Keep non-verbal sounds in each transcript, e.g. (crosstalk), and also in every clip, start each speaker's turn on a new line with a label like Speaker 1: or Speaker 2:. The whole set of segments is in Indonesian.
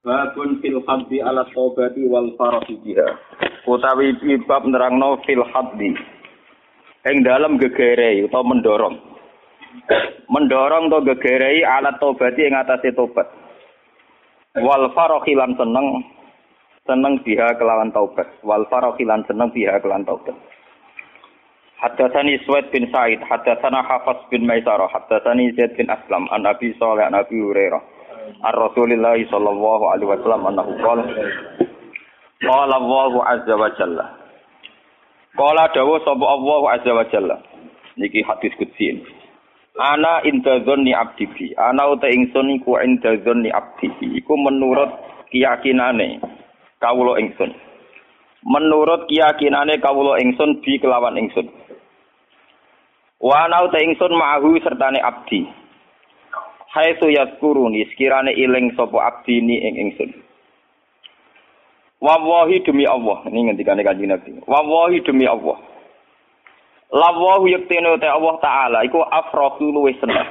Speaker 1: Babun fil haddi ala taubati wal farahi biha. Utawi bab nerangno fil haddi. Ing dalam gegerei utawa mendorong. Mendorong to gegerei ala taubati ing atase tobat. Wal farahi lan seneng seneng biha kelawan taubat. Wal farahi lan seneng biha kelawan taubat. Haddatsani Suwaid bin Sa'id, haddatsana Hafs bin Maisarah, haddatsani Zaid bin Aslam, an Nabi Shalih an Abi Hurairah. Ar Rasulillah sallallahu alaihi wasallam annahu qala Qala Allah azza wa jalla. Qala dawu sapa Allah azza wa jalla. Niki hadis qudsi Ana inda dzanni abdi bi ana uta ingsun iku inda dzanni abdi iku menurut keyakinane kawula ingsun. Menurut keyakinane kawula ingsun bi kelawan ingsun. Wa ana uta ingsun ma'ahu sertane abdi haitsu yadkuruni sekirane iling sapa abdi ni ing ingsun. Wallahi demi Allah. Ini ngendikane kanjeng Nabi. Wallahi demi Allah. Lawahu yaktine uta Allah taala. Iku afrahu luwih seneng.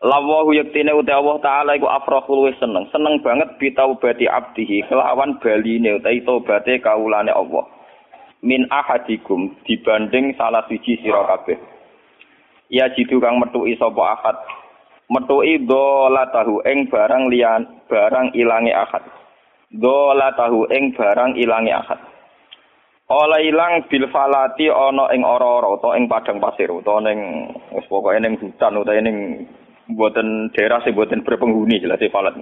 Speaker 1: Lawahu yaktine uta Allah taala iku afrahu luwih seneng. Seneng banget bitaubati abdihi kelawan baline utawi tobaté kawulane Allah. Min ahadikum dibanding salah siji sira kabeh. Ya jitu kang metuki sapa ahad metuki tahu ing barang liyan barang ilange akad tahu ing barang ilange akad Ola ilang bil falati ana ing ora-ora utawa ing padang pasir utawa ning wis pokoke ning hutan utawa ning mboten daerah sing mboten berpenghuni jelas falat.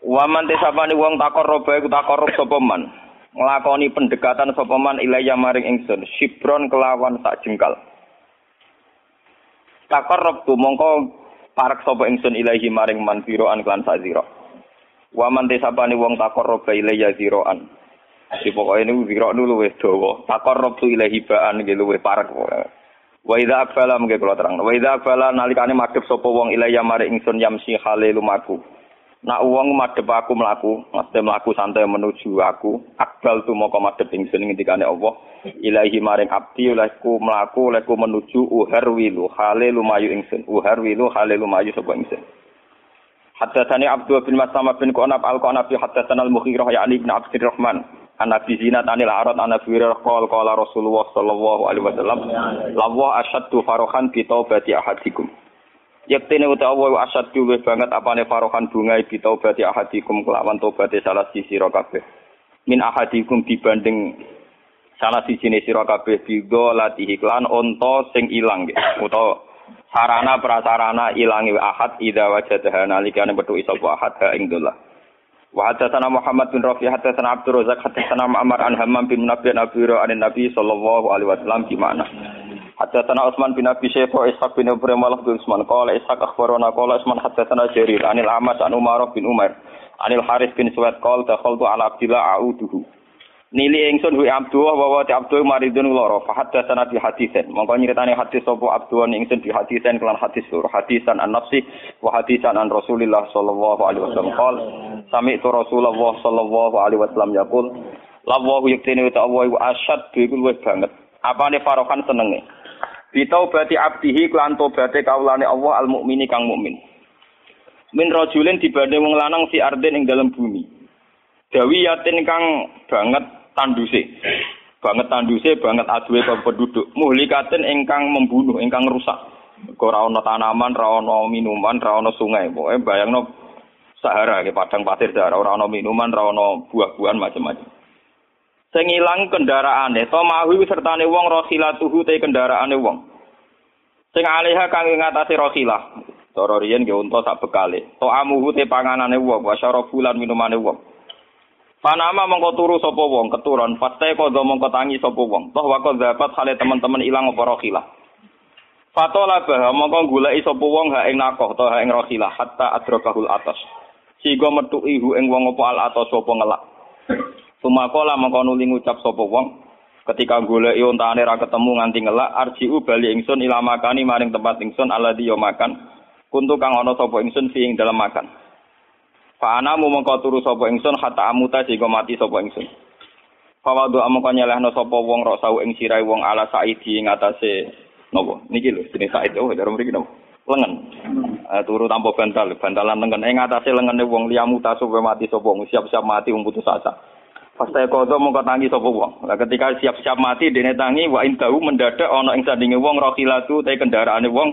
Speaker 1: Waman tesapane wong takor roba iku takor sapa man. Nglakoni pendekatan sapa man ilaya maring ingsun, sibron kelawan sak jengkal. Takor rob mongko parak sapa ingsun ilahi maring man an klan sazira wa man tesapane wong takor ilaiya ziroan di pokoke niku zira nu luwih dawa. Takor tu ilahi baan luwih parak wa idza akfala mengke kula terang wa idza akfala nalikane madhep sapa wong ilaiya maring ingsun yamsi khale lumaku Nak uang madhep aku mlaku, mesti mlaku santai menuju aku. Akbal tu moko madhep ingsun ngendikane Allah. Ilahi maring abdi olehku mlaku olehku menuju uhar wilu hale lumayu ingsun. Uhar wilu hale lumayu sapa ingsun. Haddatsani Abdul bin Maslamah bin Qanab al-Qanabi haddatsana al-Mughirah ya'ni bin Abdurrahman. An Nabi Zinat anil Arad an Nabi qala qala Rasulullah sallallahu alaihi wasallam lawa asyaddu farahan bi taubati ahadikum. Yaktine uta Allah asad duwe banget apane farohan bunga bi taubati ahadikum kelawan taubate salah sisi sira. Min ahadikum dibanding salah siji ne sira kabeh bigo latihi klan onto sing ilang utawa sarana prasarana ilangi ahad ida wajadaha nalikane metu sapa ahad ha ing dolah. Wa hadatsana Muhammad bin Rafi hadatsana Abdul Razak hadatsana Muhammad an Hammam bin Nabi an Nabi sallallahu alaihi wasallam gimana? Haddatsana Utsman bin Abi Syaibah Ishaq bin Ibrahim Wallah bin Utsman. Qala Ishaq akhbarana qala Utsman haddatsana Jarir anil Ahmad an Umar bin Umar anil Haris bin Suwaid qala dakhaltu ala Abdillah a'uduhu. Nili ingsun hu Abdullah wa wa Abdul maridun lara fa haddatsana bi haditsen mongko nyritani hadis sapa Abdullah ingsun bi haditsen kelan hadis sur hadisan an nafsi wa hadisan an Rasulillah sallallahu alaihi wasallam. Qala sami'tu Rasulullah sallallahu alaihi wasallam yaqul lawahu yaktini wa ta'awu asyad. Bi banget. Apane farokan senenge Bitaubati abdihi klan tobaté kaulane Allah al mukmini kang mukmin. Min rajulin dibanding wong lanang fi ardin ing dalam bumi. Dawi yatin kang banget tanduse. Banget tanduse, banget aduwe ke penduduk. Muhlikatin ingkang membunuh, ingkang rusak. Ora ana tanaman, ora ana minuman, ora ana sungai. Pokoke bayangno Sahara padang pasir Sahara, ora ana minuman, ora ana buah-buahan macam-macam. Sing ilang kendaraane, to mahu sertane wong rohilatuhu te kendaraane wong. Sing aleha kang ngatasi rohilah. Cara riyen nggih unta sak bekale. To amuhu te panganane wong, wa syarafulan minumane wong. Panama mongko turu sapa wong, keturun, pasti kodho mongko tangi sapa wong. Toh wako zapat hale teman-teman ilang apa rohilah. Fatola bah mongko goleki sapa wong ha ing nakoh to ha ing rohilah hatta adrakahul atas. Sigo metuki hu ing wong apa al atas sapa ngelak. Sumakola mengko nuli ngucap sapa wong ketika goleki ontane ra ketemu nganti ngelak arjiu bali ingsun ila makani maring tempat ingsun alladhi yo makan. Kuntu kang ana sapa ingsun fi ing dalam makan. Fa ana mu mengko turu sapa ingsun hatta amuta sehingga mati sapa ingsun. Fawadu amangka nyelehno sapa wong rosau ing sirai wong ala saidi ing atase napa niki lho jenenge said oh karo mriki napa lengan uh, turu tanpa bantal bantalan lengan ing atase lengene wong liyamu tasuk mati sapa siap-siap mati wong putus asa Pasti kodo mongko tangi sapa wong. Lah ketika siap-siap mati dene tangi wa indahu mendadak ana ing sandinge wong rohilatu te kendaraane wong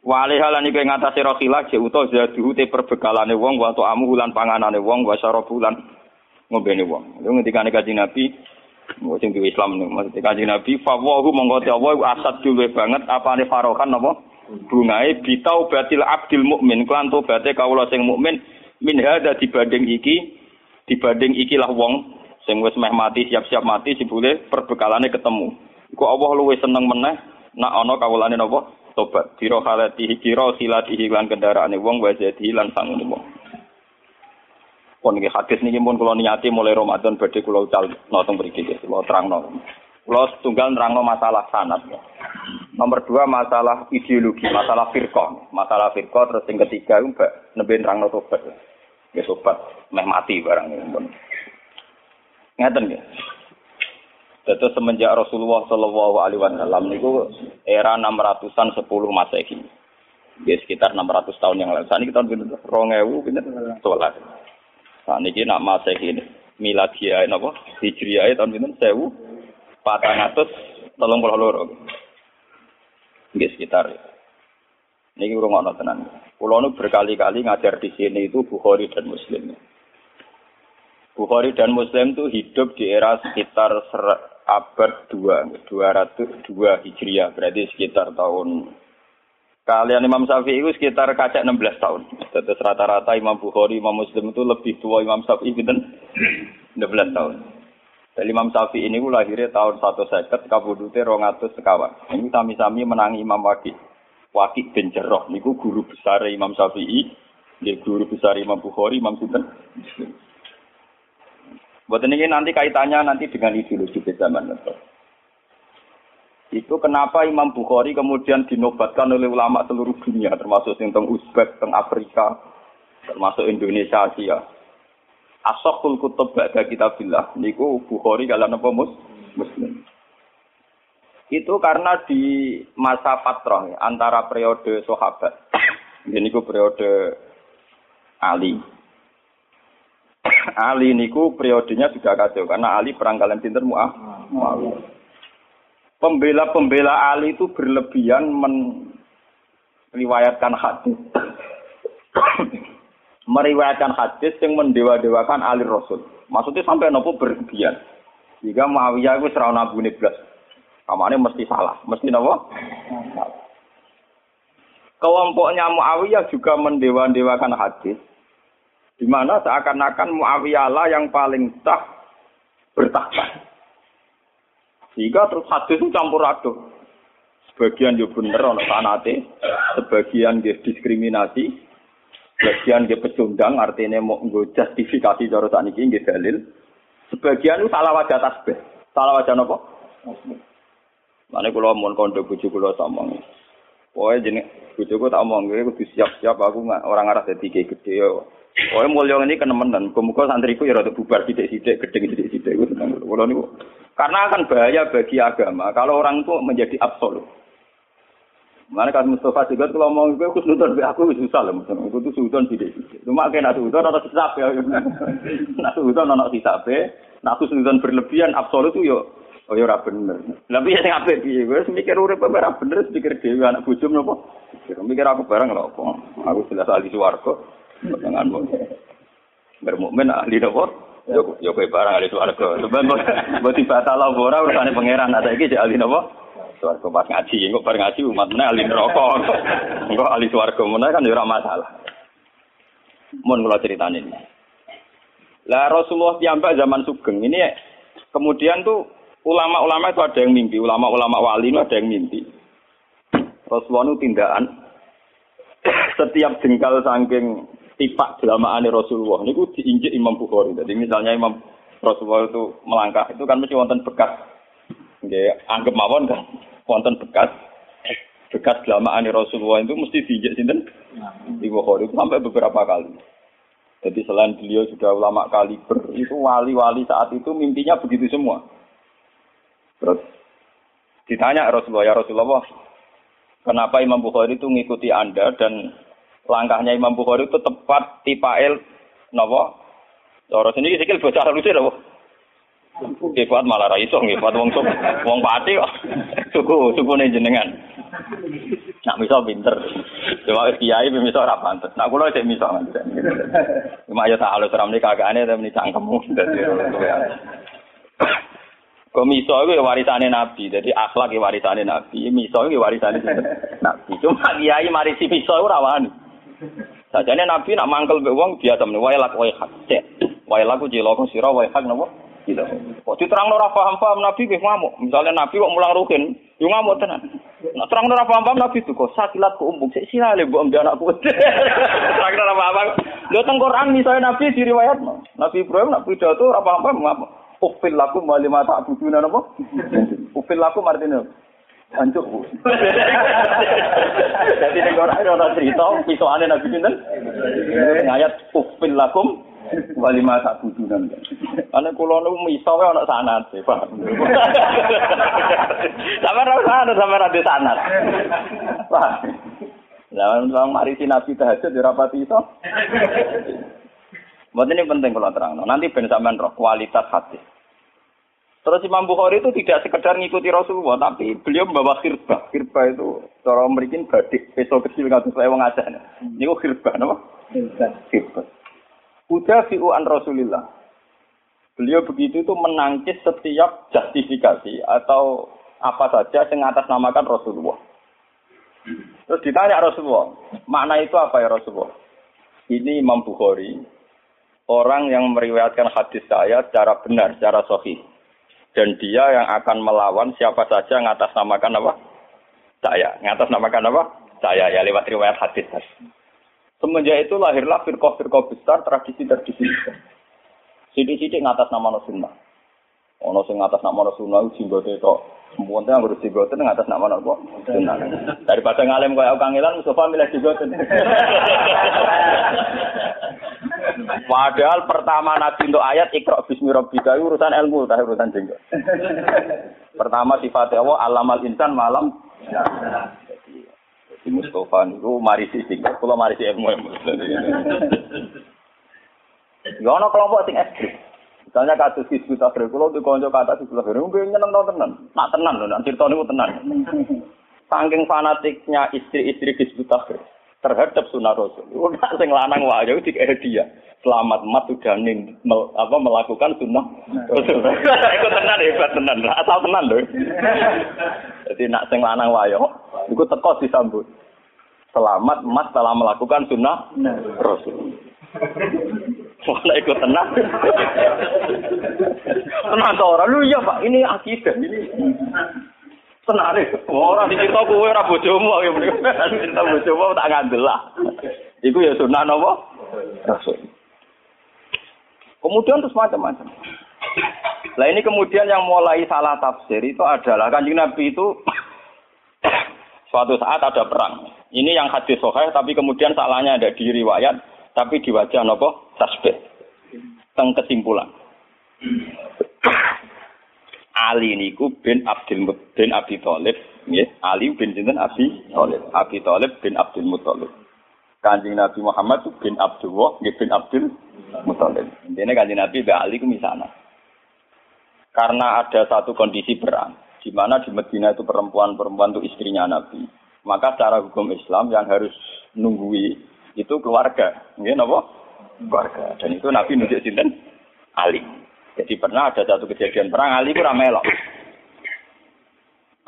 Speaker 1: wale halan iku ing atase rohilah je uta zaduhu te perbekalane wong wa amu lan panganane wong wa syarabulan ngombene wong. Lha ngendikane kanjeng Nabi sing di Islam nih maksudnya kanjeng Nabi fawahu mongko te Allah asad dulu banget apane farokan napa bungae bitau batil abdil mukmin klan tobaté kawula sing mukmin min hada dibanding iki dibanding ikilah wong sing wis meh mati siap-siap mati jebule perbekalane ketemu. Iku Allah luwih seneng meneh nak ana kawulane napa? Tobat. Dira halati kira silatihi lan kendaraane wong wa jadi lan sangune wong. Pun iki hadis niki pun kula niati mulai Ramadan badhe kula ucal notong mriki kula terangno. Kula setunggal nerangno masalah sanad. Nomor dua masalah ideologi, masalah firqah. Masalah firqah terus yang ketiga mbak nembe nerangno tobat. Ya sobat meh mati barang ini. Ngeten ya. Terus semenjak Rasulullah Shallallahu Alaihi Wasallam niku era 600-an 10 Masehi. Ya sekitar 600 tahun yang lalu. Saat ini tahun pinter, rongewu pinter, sholat. Saat ini nak Masehi ini. Miladiah apa? Hijriah tahun pinter, sewu, patang atus, tolong pulau loro. Ya sekitar. Ini ono tenan. Pulau berkali-kali ngajar di sini itu Bukhari dan Muslim. Bukhari dan Muslim itu hidup di era sekitar abad 2, 202 Hijriah, berarti sekitar tahun kalian Imam Syafi'i itu sekitar kacak 16 tahun. Terus rata-rata Imam Bukhari, Imam Muslim itu lebih tua Imam Syafi'i gitu, 16 tahun. Dan Imam Syafi'i ini lahirnya tahun 150, kabudute 200 sekawan. Ini sami-sami menangi Imam Waki. Waki bin Jarrah, ini guru besar Imam Syafi'i, dia guru besar Imam Bukhari, Imam Sinten. Buat ini nanti kaitannya nanti dengan ideologi zaman itu. Itu kenapa Imam Bukhari kemudian dinobatkan oleh ulama seluruh dunia, termasuk tentang Uzbek, tentang Afrika, termasuk Indonesia, Asia. Asokul kutub ba'da kitabillah. Niku Bukhari kalau apa mus? Muslim. Itu karena di masa patrah antara periode sahabat. Ini periode Ali Ali niku periodenya juga kacau karena Ali perang kalian pinter muah. Pembela-pembela Ali itu berlebihan meriwayatkan hadis. (coughs) meriwayatkan hadis yang mendewa-dewakan Ali Rasul. Maksudnya sampai nopo berlebihan. Jika Muawiyah itu serau nabu blas. Kamane mesti salah, mesti nopo? Kelompoknya Muawiyah juga mendewa-dewakan hadis di mana seakan-akan Muawiyah yang paling sah bertakhta. Sehingga terus hadis itu campur aduk. Sebagian dia bener ono sanate, sebagian dia diskriminasi, sebagian dia pecundang artinya mau nggo justifikasi cara saat ini nggih dalil. Sebagian itu salah wajah tasbih. Salah wajah apa? Mana kalau mau kondo bujuk kalau sama Pokoknya jenis bujuku tak omong, kudu siap-siap aku orang arah jadi gede Oh, mulia ini kenemenan. Kemuka santriku ya rada bubar sidik-sidik, gedeng sidik-sidik. Karena akan bahaya bagi agama kalau orang itu menjadi absolut. Mana kan Mustafa juga kalau mau gue aku nonton aku susah lah misalnya itu tuh sudah sidik sidik. Cuma kayak nasi udon atau sisap ya, (laughs) nasi udon anak sisap ya. Nah aku sudah berlebihan absolut tuh yo Oh ya ora bener. Lah piye sing apik piye? Wis mikir urip ora bener, mikir dhewe anak bojo napa? Mikir aku bareng lho apa? Aku jelas ahli swarga. Jangan mau bermukmin ahli nopo. Yo kowe barang ahli swarga. Sebab mbok dibatal ora urusane pangeran ada iki jek ahli nopo? Swarga pas ngaji, kok bar ngaji umat meneh ahli neraka. Engko ahli swarga meneh kan yo ora masalah. Mun kula critane ini. Lah Rasulullah piyambak zaman Sugeng ini kemudian tuh ulama-ulama itu ada yang mimpi, ulama-ulama wali itu ada yang mimpi. Rasulullah itu tindakan setiap jengkal saking tipak jelamaane Rasulullah niku diinjek Imam Bukhari. Jadi misalnya Imam Rasulullah itu melangkah itu kan mesti wonten bekas. Nggih, anggap mawon kan wonten bekas. Bekas gelamaane Rasulullah itu mesti diinjek sinten? Di Bukhari itu sampai beberapa kali. Jadi selain beliau sudah ulama kaliber, itu wali-wali saat itu mimpinya begitu semua. Terus ditanya Rasulullah, ya Rasulullah, kenapa Imam Bukhari itu mengikuti Anda dan langkahnya Imam Bukhari itu tepat tipael nopo? Cara sini sikil bocah lucu lho. Nggih malah ra iso nggih wong sok wong pati kok. (laughs) Suku sukune jenengan. Nak miso pinter. Cuma kiai miso ora pantes. Nak kula cek miso. Cuma ya tak halus ramne kagakane tapi cangkemmu dadi Kok itu warisane Nabi, jadi akhlak ya warisane Nabi, miso itu warisane Nabi. Cuma kiai marisi miso itu rawani. Sajane Nabi nak mangkel mbek wong biasa meneh wae lak wae hak. Cek. Wae laku jeloko sira wae hak napa? Gitu. Kok diterang ora paham-paham Nabi wis ngamuk. Misalnya Nabi kok mulang rukin, yo ngamuk tenan. Nak terang ora paham-paham Nabi itu kok sakilat ku umbuk sik silale mbok ambe anakku. (laughs) Terang ora paham. Lho teng Quran misalnya Nabi diriwayat Nabi Ibrahim nak pidato ora paham-paham ngamuk. Ufil lakum wa lima ta'buduna napa? (laughs) Ufil lakum artinya Hancur bu. (laughs) Jadi ning ora ana cerita pisokane Nabi sinten? Ayat ufil lakum wali masa budunan. Karena kulo nu miso wae ana sanad, paham. (laughs) Sama ora sanad, sama ora sanad. Paham. Zaman wong mari Nabi tahajud ora pati iso. Buat ini penting kalau terang. Nanti ben sampean kualitas hati. Terus Imam Bukhari itu tidak sekedar ngikuti Rasulullah, tapi beliau membawa khirbah. Khirbah itu cara memberikan badik, peso kecil kata saya wong aja. Ini kok khirbah, nama? Khirbah. Udah fi'u an Rasulillah. Beliau begitu itu menangkis setiap justifikasi atau apa saja yang atas namakan Rasulullah. Terus ditanya Rasulullah, makna itu apa ya Rasulullah? Ini Imam Bukhari, orang yang meriwayatkan hadis saya secara benar, secara sahih dan dia yang akan melawan siapa saja yang atas namakan apa? Saya. Yang atas namakan apa? Saya ya lewat riwayat hadis. Semenjak itu lahirlah firqah-firqah besar, tradisi-tradisi besar. Sidik-sidik ngatas nama sunnah. Ono sing ngatas nama sunnah itu jinggote tok. Mumpun yang ngurus jinggote ngatas nama apa? Sunnah. Daripada ngalem kaya kangelan Mustafa milih jinggote. Padahal pertama Nabi untuk ayat ikra bismi rabbika urusan ilmu tak urusan jenggot. Pertama sifat Allah alamal insan malam. Jadi Mustafa itu mari si jenggot, kalau mari si ilmu ilmu. Ono kelompok sing ekstrim. Misalnya kasus Hizbut Tahrir, kalau di konco kata Hizbut Tahrir, mungkin nyeneng tau tenan. Nak tenan loh, nanti cerita ini tenan. Saking fanatiknya istri-istri Hizbut Tahrir terhadap sunnah Rasul. Udah sing lanang wae itu dia. Selamat mat sudah ning mel, apa melakukan sunnah Rasul. (laughs) Iku tenan hebat tenan, asal tenan lho. Jadi nak sing lanang wae iku teko disambut. Selamat mat telah melakukan sunnah Rasul. Wala ikut tenang. tenang to ora. Lu iya Pak, ini akidah ini. Tenare, ora dicerita kowe ora bojomu ya mrene. Cerita bojomu tak ngandel lah. Iku ya sunah napa? Rasul. Kemudian terus macam-macam. Nah ini kemudian yang mulai salah tafsir itu adalah kanjeng Nabi itu (coughs) suatu saat ada perang. Ini yang hadis sahih tapi kemudian salahnya ada di riwayat tapi di wajah nopo tasbih. Teng kesimpulan. Ali niku bin Abdul bin Abi Thalib, nggih. Ali bin sinten Abi Thalib. Abi Thalib bin Abdul Muthalib. Kanjeng Nabi Muhammad bin Abdullah, nggih bin Abdul Muthalib. Intine Kanjeng Nabi be Ali ku misana. Karena ada satu kondisi perang, di mana di Medina itu perempuan-perempuan itu istrinya Nabi. Maka secara hukum Islam yang harus nunggui itu keluarga, nggih napa? Keluarga. Dan itu Nabi nunjuk sinten? Ali. Jadi pernah ada satu kejadian perang Ali itu ramelok.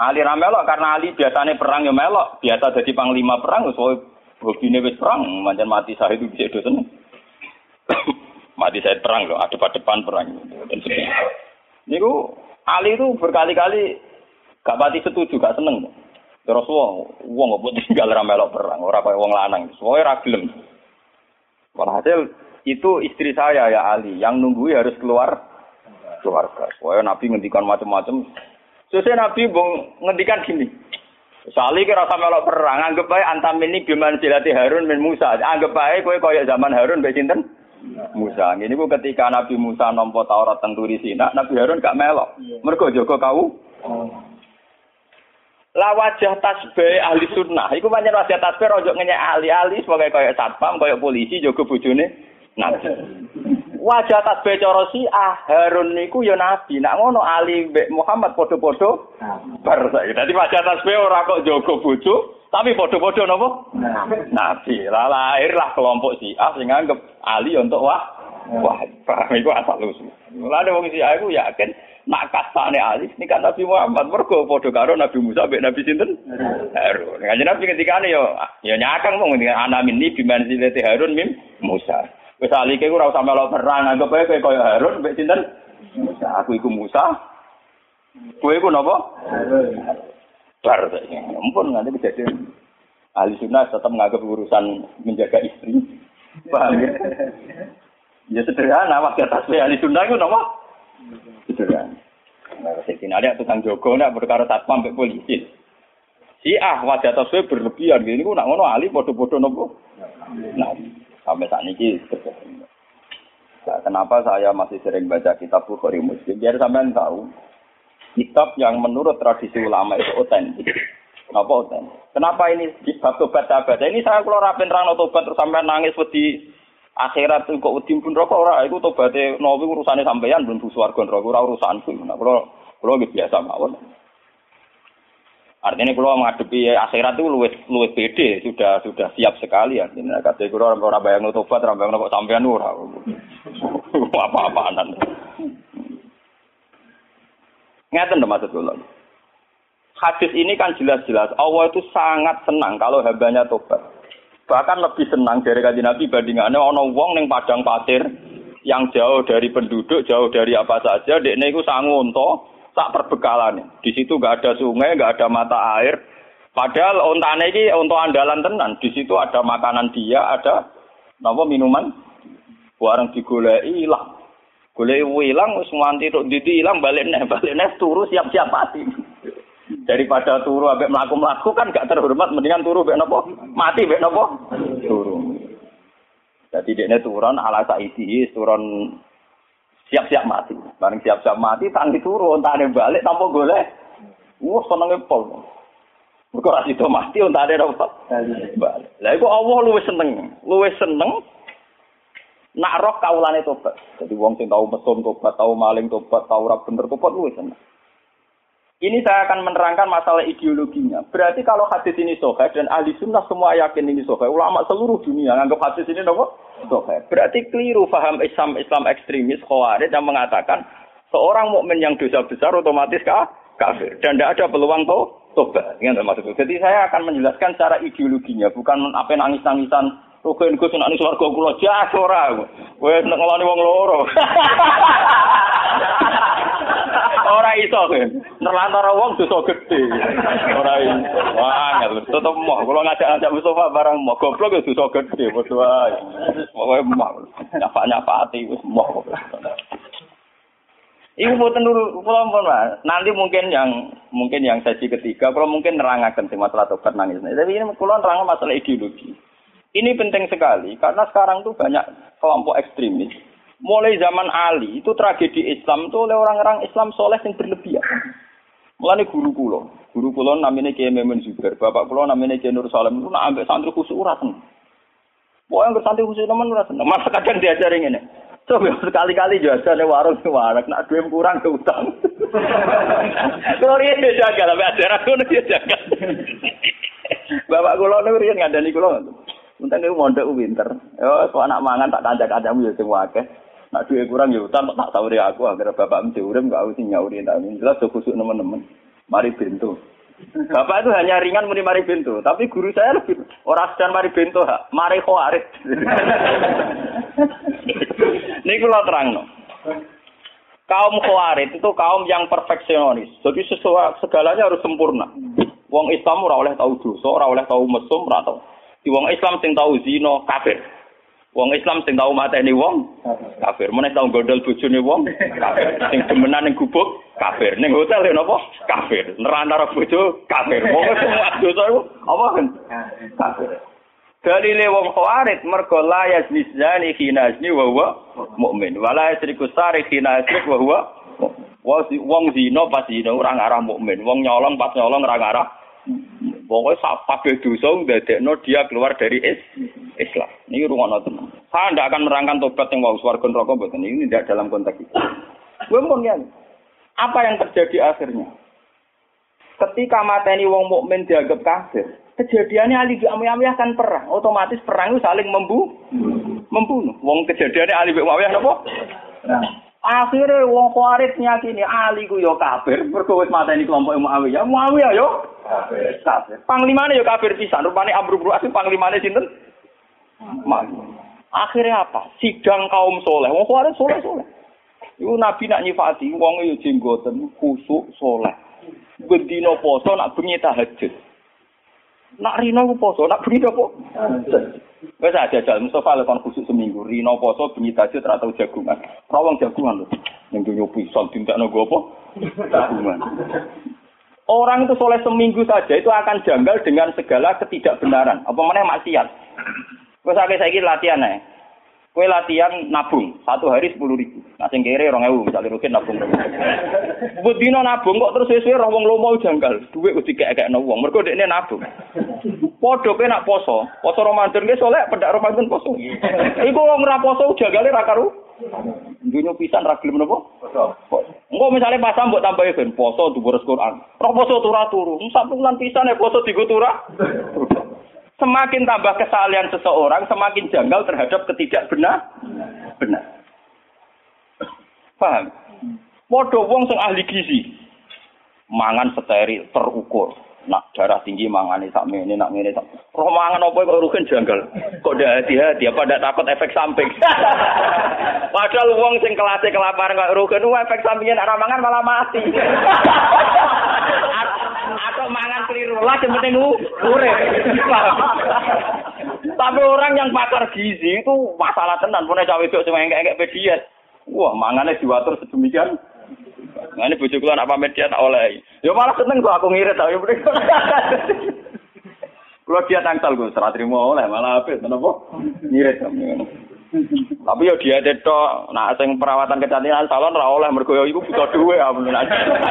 Speaker 1: Ali ramelok karena Ali biasanya perang ya melok, biasa jadi panglima perang so hobine wis perang, mancan mati saya itu bisa itu mati saya perang loh, ada pada depan perang Niku Ali itu berkali-kali gak pati setuju, gak seneng. Terus wong, wong nggak tinggal ramelok perang, orang kayak wong lanang, semuanya ragilem. Walhasil itu istri saya ya Ali, yang nunggu harus keluar keluarga. Soalnya Nabi ngendikan macam-macam. Sesuai Nabi bung ngendikan gini. Sali kira rasa melok perang, anggap baik antam ini biman silati Harun min Musa. Anggap baik kowe koyok zaman Harun mbek sinten? Musa. Ini ku ketika Nabi Musa nompo Taurat tenturi Sina, Nabi Harun gak melok. Mergo jaga kau. Lah wajah tasbih ahli sunnah, iku pancen wajah tasbih rojok ngenyek ahli-ahli sebagai koyok satpam, koyok polisi jaga bojone Nabi. Wajah tasbih cara ah Harun niku ya nabi. Nak ngono Ali Muhammad padha-padha bar saiki. Dadi wajah tasbih ora kok jaga bojo, tapi padha-padha napa? Nabi. Lah lahirlah kelompok ah sing nganggep Ali untuk wah Wah, paham iku asal usul. Mulane wong si aku yakin nak kasane Ali ini kan Nabi Muhammad mergo padha karo Nabi Musa mbek Nabi sinten? Harun. Kanjeng Nabi ketikane yo yo nyakang wong ngendikan ana minni biman silati Harun mim Musa. Wis alike ora usah melok perang, anggap ae kowe kaya Harun mbek sinten? Musa. Aku iku Musa. Kowe iku napa? Bar. Ampun nganti kejadian. Ahli sunnah tetap menganggap urusan menjaga istri. Paham ya? Ya sederhana, waktu atas ahli sunnah itu napa? Sederhana. Nah, Sayyidina Ali tukang jogo nak perkara satpam mbek polisi. Si ah wajah tasbih berlebihan gini nak ngono ali padha-padha nopo? Nah, Sampai saat ini nah, kenapa saya masih sering baca kitab Bukhari Muslim? Biar sampean tahu kitab yang menurut tradisi ulama itu otentik. Kenapa otentik? Kenapa ini bab tobat sahabat? Ini saya kalau rapin terang tobat terus sampai nangis di akhirat itu kok udim pun rokok ora itu tobatnya nabi urusannya sampean belum busu warga rokok ora urusanku. Nah kalau kalau biasa mawon. Artinya kalau menghadapi akhirat itu luwes luwes pede, sudah sudah siap sekali. Ini kata kalau orang orang bayang tobat, orang bayang kok sampean ora. (laughs) Apa-apaan. Ngeten maksud kula. Hadis ini kan jelas-jelas Allah itu sangat senang kalau hambanya tobat. Bahkan lebih senang dari kaji Nabi bandingannya ono wong ning padang pasir yang jauh dari penduduk, jauh dari apa saja, dekne iku sangu unta, tak perbekalan. Di situ nggak ada sungai, nggak ada mata air. Padahal ontane ini untuk andalan tenan. Di situ ada makanan dia, ada nopo minuman. Barang digoleki ilang. Goleki ilang wis nganti tok didi ilang balik neh, (laughs) balik neh turu siap-siap mati. Daripada turu ambek mlaku-mlaku kan gak terhormat mendingan turu mbek nopo? Mati mbek nopo? Turu. Jadi dia turun ala saidi, turun siap-siap mati. Bareng siap-siap mati, tangi turun, tani balik, tanpa golek. Wah, senengnya pol. Mereka rasi itu mati, ada apa. Balik. Lah, itu Allah luwes seneng. Luwes seneng, nak roh kaulane tobat. Jadi wong sing tahu mesum tobat, tahu maling tobat, tahu rap bener tobat, luwes seneng. Ini saya akan menerangkan masalah ideologinya. Berarti kalau hadis ini sohe dan ahli sunnah semua yakin ini sohe, ulama seluruh dunia nganggap hadis ini nopo sohe. Berarti keliru paham Islam Islam ekstremis khawarij yang mengatakan seorang mukmin yang dosa besar otomatis kah? kafir dan tidak ada peluang to tobat. Maksudnya. Jadi saya akan menjelaskan secara ideologinya, bukan apa nangis-nangisan Rugen Gus nek swarga kula jas ora. Kowe wong loro. (laughs) ora iso. Nerlantara wong dosa gedhe. Ora iso. Wah, tetep moh kula ngajak-ngajak Mustafa barang moh goblok ya dosa gedhe padha wae. Pokoke moh. Nyapa-nyapati wis moh. Ibu boten dulu kula pun Nanti mungkin yang mungkin yang sesi ketiga kalau mungkin nerangaken sing masalah tobat nangis. Tapi ini kula nerang masalah ideologi. Ini penting sekali karena sekarang tuh banyak kelompok ekstremis mulai zaman Ali itu tragedi Islam tuh oleh orang-orang Islam soleh yang berlebihan. Mulai guru kulo, guru kulo namanya Kiai Memun Zubair, bapak kulo namanya Kiai Nur Salam itu nak ambil santri khusus urasan. Pokoknya yang santri khusus teman urasan. Masa kadang diajarin ini. Coba sekali-kali nih warung ke warung, nak duit kurang ke utang. (laughs) Kalau dia jaga, tapi ajaran kulo dia jaga. Bapak kulo nih rian ngandani kulo. Untung itu mondok winter. Yo, so anak mangan tak kanjak-kanjakmu ya sing wakeh. Nak duwe kurang ya utang tak sahuri aku agar bapak mesti urip gak usah nyauri tak jelas do kusuk teman-teman. Mari bentu. Bapak itu hanya ringan muni mari bentu, tapi guru saya lebih ora sedang mari bentu, mari khawarit. (laughs) Niku kula terangno. Kaum khawarit itu kaum yang perfeksionis. Jadi sesuatu segalanya harus sempurna. Wong Islam ora oleh tahu dosa, ora oleh tahu mesum, ora tahu. Di wong Islam sing tahu zina kafir. Wong Islam sing tau mateni wong kafir. Meneh tau gondol bojone wong kafir. Sing demenan ning gubuk kafir. Ning hotel ya napa? Kafir. Nerantara bojo kafir. Wong semua dosa iku apa kan? Kafir. Dalile wong khawarit mergo la yazni zani khina yazni wa huwa mukmin. Wala yasriku sari khina yasrik wa huwa wong zina pas zina ora ngarah mukmin. Wong nyolong pas nyolong ora ngarah Pokoknya sak kabeh dosa ndadekno dia keluar dari is Islam. Ini rungono teman. Saya tidak akan merangkan tobat yang mau swarga neraka mboten. Ini tidak dalam konteks itu. Gue mau Apa yang terjadi akhirnya? Ketika mateni wong mukmin dianggap kafir, kejadiannya Ali bin Muawiyah kan perang. Otomatis perang itu saling membu membunuh. Wong kejadiannya Ali bin Muawiyah napa? Akhirnya wong Khawarij nyakini Ali ku yo kafir, mergo wis mateni kelompok Muawiyah. Muawiyah yo kafir. Kafir. Panglimane yo kafir pisan. Rupane Amr bin As panglimane sinten? Akhirnya apa? Sidang kaum soleh. Wong Khawarij soleh-soleh. Iku Nabi nak nyifati wong yo jenggoten kusuk soleh. Bendina poso nak bengi tahajud. Nak rino ku poso, nak bengi apa? Wes aja jajal Mustafa lekon khusus seminggu. Rino poso bengi tahajud ora tau jagungan. Rawang jagungan lho. Ning dunya pisang tindak nogo apa? Jagungan. Orang itu soleh seminggu saja itu akan janggal dengan segala ketidakbenaran. Apa mana maksiat. Wes akeh saiki latihan ae. Kue latihan nabung satu hari sepuluh ribu. Nah sing kere orang ewu misalnya rukin nabung. Budino nabung kok terus sesuai roh wong lomo janggal. Duit udah kayak kayak wong. Mereka ini nabung. Podo pe nak poso. Poso Ramadan ge soleh pedak Ramadan poso. Iku wong ora poso janggale ra karu. Dunyo pisan ra gelem napa? Poso. Engko misale pasang mbok tambahi ben poso dhuwur Quran. Roh poso turu turu. Sak bulan pisan ya poso digo turah. Semakin tambah kesalahan seseorang, semakin janggal terhadap ketidakbenar. Benar. Paham? Podo wong sing ahli gizi. Mangan steril, terukur. Nak darah tinggi mangane sak mene nak ngene sak. Roh mangan apa kok rugen janggal. Kok ndak hati-hati apa ndak takut efek samping. (laughs) Padahal wong sing kelasé kelaparan kok rugen efek sampingnya nak mangan malah mati. (laughs) atau mangan keliru lah yang penting urip. Tapi orang yang pakar gizi itu masalah tenan punya cawe itu cuma engke-engke diet. Wah, mangannya diwatur sedemikian Nah ini bujuk kula nak pamit dia tak oleh. Ya malah seneng kok aku ngirit ya penting. Kula dia tangsal gue serat terima oleh malah apa kenapa? Ngirit Tapi yo dia itu, nah sing perawatan kecantikan salon ora oleh mergo yo iku butuh duwe ya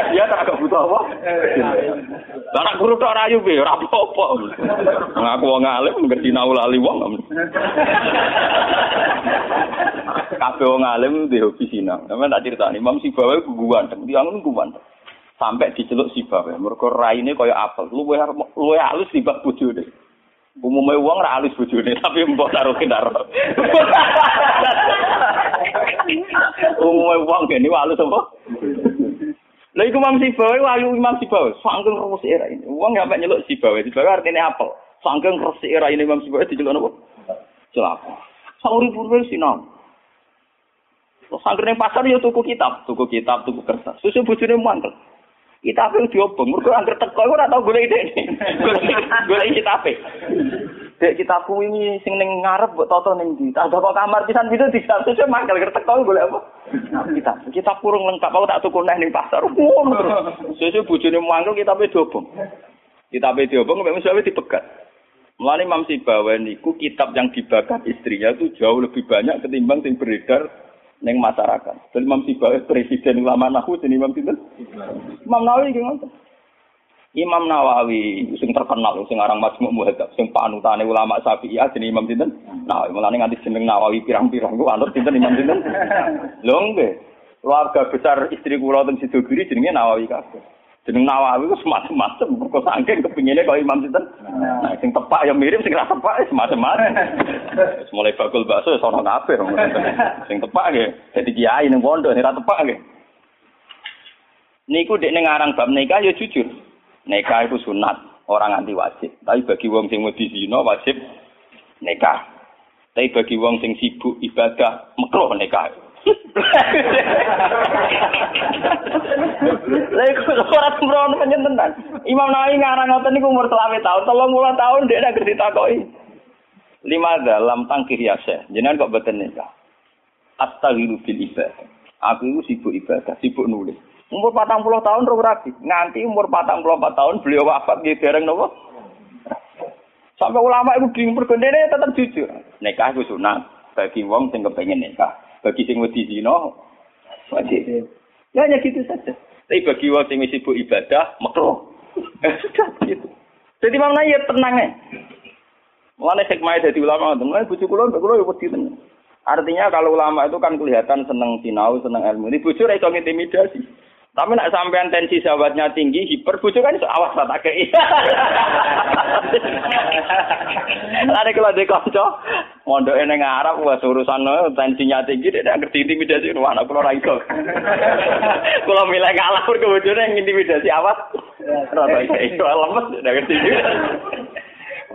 Speaker 1: Dia tak butuh apa? Lah nak guru tok rayu piye ora apa-apa. Ngaku wong alim ngerti naulali wong. Kabeh wong alim di hobi sinau. Sampe tak critani Imam Sibawa ku ganteng, tiyang ku ganteng. Sampai diceluk Sibawa, mergo raine kaya apel. Luwih luwih halus timbang bojone. Umumnya uang ra alus bojone (laughs) tapi mbok taruh kendar. (laughs) Umumnya uang gini alus apa? Lah iku Imam Sibawi wayu Imam Sibawi, sangking resik era ini. Uang nggak nyeluk Sibawi, Sibawi artinya apel. Sangking resik era ini Imam Sibawi dijeluk apa? Celaka. Sauri purwe sinau. Terus pasar ya tuku kitab, tuku kitab, tuku kertas. Susu bojone mantel. Kita apa diobong, mereka angker teko, aku tau gue ide ini. Ini kita apa? Dek kita ini sing neng ngarep buat toto neng di. Ada kok kamar pisan gitu di satu sih mangkel kertek kau boleh apa? Kita kita kurung lengkap. Aku tak tuku neng pasar. Wow, Sesuai bujune mangkel kita apa diobong. Kita apa diobong, memang suami dipegat. Mulai Imam Sibawan niku kitab yang dibakar istrinya itu jauh lebih banyak ketimbang yang beredar neng masyarakat. Dan Imam Sibawi presiden ulama nahu dan Imam Sinten. Imam Nawawi gimana? Imam Nawawi sing terkenal sing aran Majmu' Muhadzab sing panutane ulama Syafi'iyah jenenge Imam Sinten. Nah, mulane nganti jeneng Nawawi pirang-pirang ku anut sinten Imam Sinten. Lho nggih. Keluarga besar istri kula teng Sidogiri jenenge Nawawi kabeh. Jeneng Nawawi ku semacam-macam, kok saking kepinginnya kalau Imam Sinten. Nah, sing tepak yang mirip, sing rasa tepak ya semacam-macam. (laughs) Mulai bakul bakso ya sono kabeh. Sing tepak ya, jadi kiai ning pondok ning ra tepak nggih. Niku dek ning aran bab nikah ya jujur. Nikah itu sunat, orang anti wajib. Tapi bagi wong sing wedi zina wajib nikah. Tapi bagi wong sing sibuk ibadah makruh nikah. Lha iku ora sembrono panjenengan. Imam Nawawi ngarang ngoten niku umur 20 tahun, 30 tahun dia nek ditakoki. Lima dalam tangkir ya Syekh. Jenengan kok boten nikah. Astaghiru bil ibadah. Aku itu sibuk ibadah, sibuk nulis. Umur patang puluh tahun roh rabi. Nganti umur patang puluh empat tahun beliau wafat di dereng nopo. Sampai ulama itu bingung bergendene tetap jujur. Nikah itu sunat. Bagi wong sing kepengen nikah. Bagi sing wedi dino wajib. Ya hanya gitu saja. Tapi bagi wong sing sibuk ibadah, makruh. Sudah gitu. Jadi mana ya tenang ya. Mulane hikmah jadi ulama, mulane bojo kula mbek kula ya wedi tenan. Artinya kalau ulama itu kan kelihatan seneng sinau, seneng ilmu. Ini bojo ra iso intimidasi. Tapi nak sampean tensi sahabatnya tinggi, hiper bojo kan awas tak kei. (laughs) Lare kalau di kanca, mondoke ning Arab wis urusan tensinya tinggi, tidak ngerti intimidasi wah anak kula ra iso. (laughs) Kula milih kalah mergo bojone intimidasi awas. Rada iso lemes, tidak ngerti.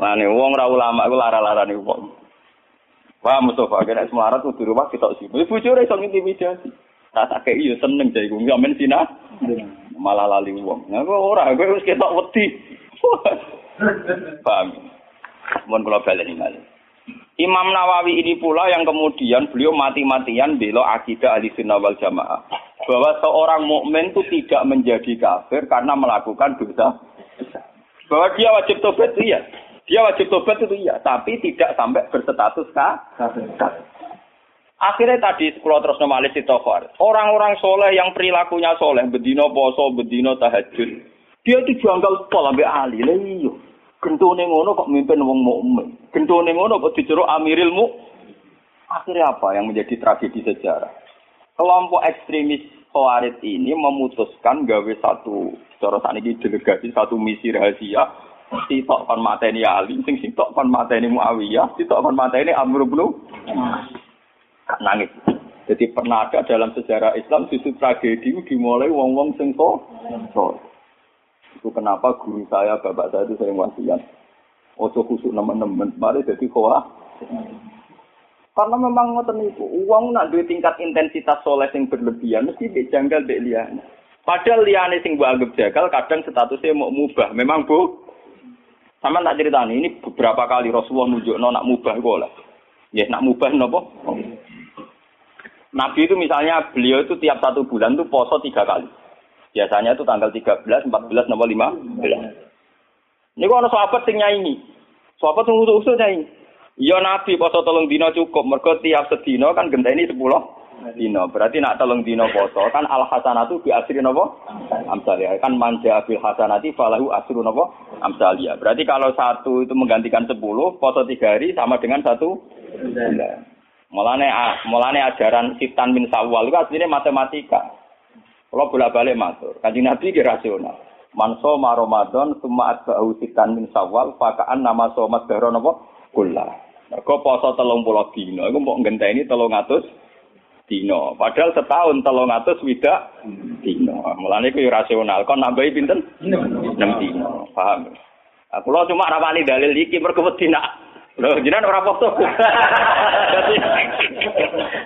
Speaker 1: Wah, nih wong ra ulama iku lara-larane wong. Wah, Mustafa, kena semarat kudu rumah kita sih. Bojone iso intimidasi. Rasa kayak iya seneng jadi gue nggak main sina. Malah lali wong. Nah, gue ora, gue harus ketok wedi. Paham? Mohon kalau balik ini Imam Nawawi ini pula yang kemudian beliau mati-matian belok akidah ahli sunnah wal jamaah. Bahwa seorang mukmin itu tidak menjadi kafir karena melakukan dosa. Bahwa dia wajib tobat iya. Dia wajib tobat itu iya, tapi tidak sampai berstatus kafir. Akhirnya tadi kalau terus normalis itu Orang-orang soleh yang perilakunya soleh, bedino poso, bedino tahajud, dia itu janggal pol sampai ahli. Lah iya. Gentone ngono kok mimpin wong mukmin. Gentone ngono kok dijeruk amiril mu. Akhirnya apa yang menjadi tragedi sejarah? Kelompok ekstremis Khawarij ini memutuskan gawe satu cara saniki delegasi satu misi rahasia sitok kon mateni Ali, sing sitok kon mateni Muawiyah, sitok kon mateni Amr bin nangis. Jadi pernah ada dalam sejarah Islam justru tragedi dimulai wong-wong sing so. Itu kenapa guru saya, bapak saya itu sering wasiat. Ojo kusuk nemen-nemen, mari jadi koa. Karena memang ngoten itu, uang nak duit tingkat intensitas soleh yang berlebihan, mesti dijanggal dek liane. Padahal liane sing gua anggap jagal, kadang statusnya mau mubah. Memang bu, sama tak cerita ini beberapa kali Rasulullah nunjuk no nak mubah boleh. Ya nak mubah nopo. Nabi itu misalnya beliau itu tiap satu bulan tuh poso tiga kali. Biasanya itu tanggal 13, 14, nomor 5. Ini kok ada sahabat yang nyanyi. Sahabat yang usul-usul nyanyi. Ya Nabi poso tolong dino cukup. Mereka tiap sedino kan ini sepuluh dino. Berarti nak tolong dino poso kan al hasanatu bi asri nopo amsalia. Kan manja bil hasanati falahu asru nopo amsalia. Berarti kalau satu itu menggantikan sepuluh, poso tiga hari sama dengan satu Mulane mulane ajaran sitan min sawal itu aslinya matematika. Kalau bolak-balik matur, kanjeng Nabi ki rasional. Man soma Ramadan summa atba'u sitan min sawal fakaan nama somat dahra napa kula. Mergo poso 30 dina iku mbok ngenteni 300 dina. Padahal setahun 300 widak dina. Mulane iku rasional. Kon nambahi pinten? 6 dina. Paham? Aku lo cuma rapani dalil iki mergo wedi nak Loh, jenengan ora foto.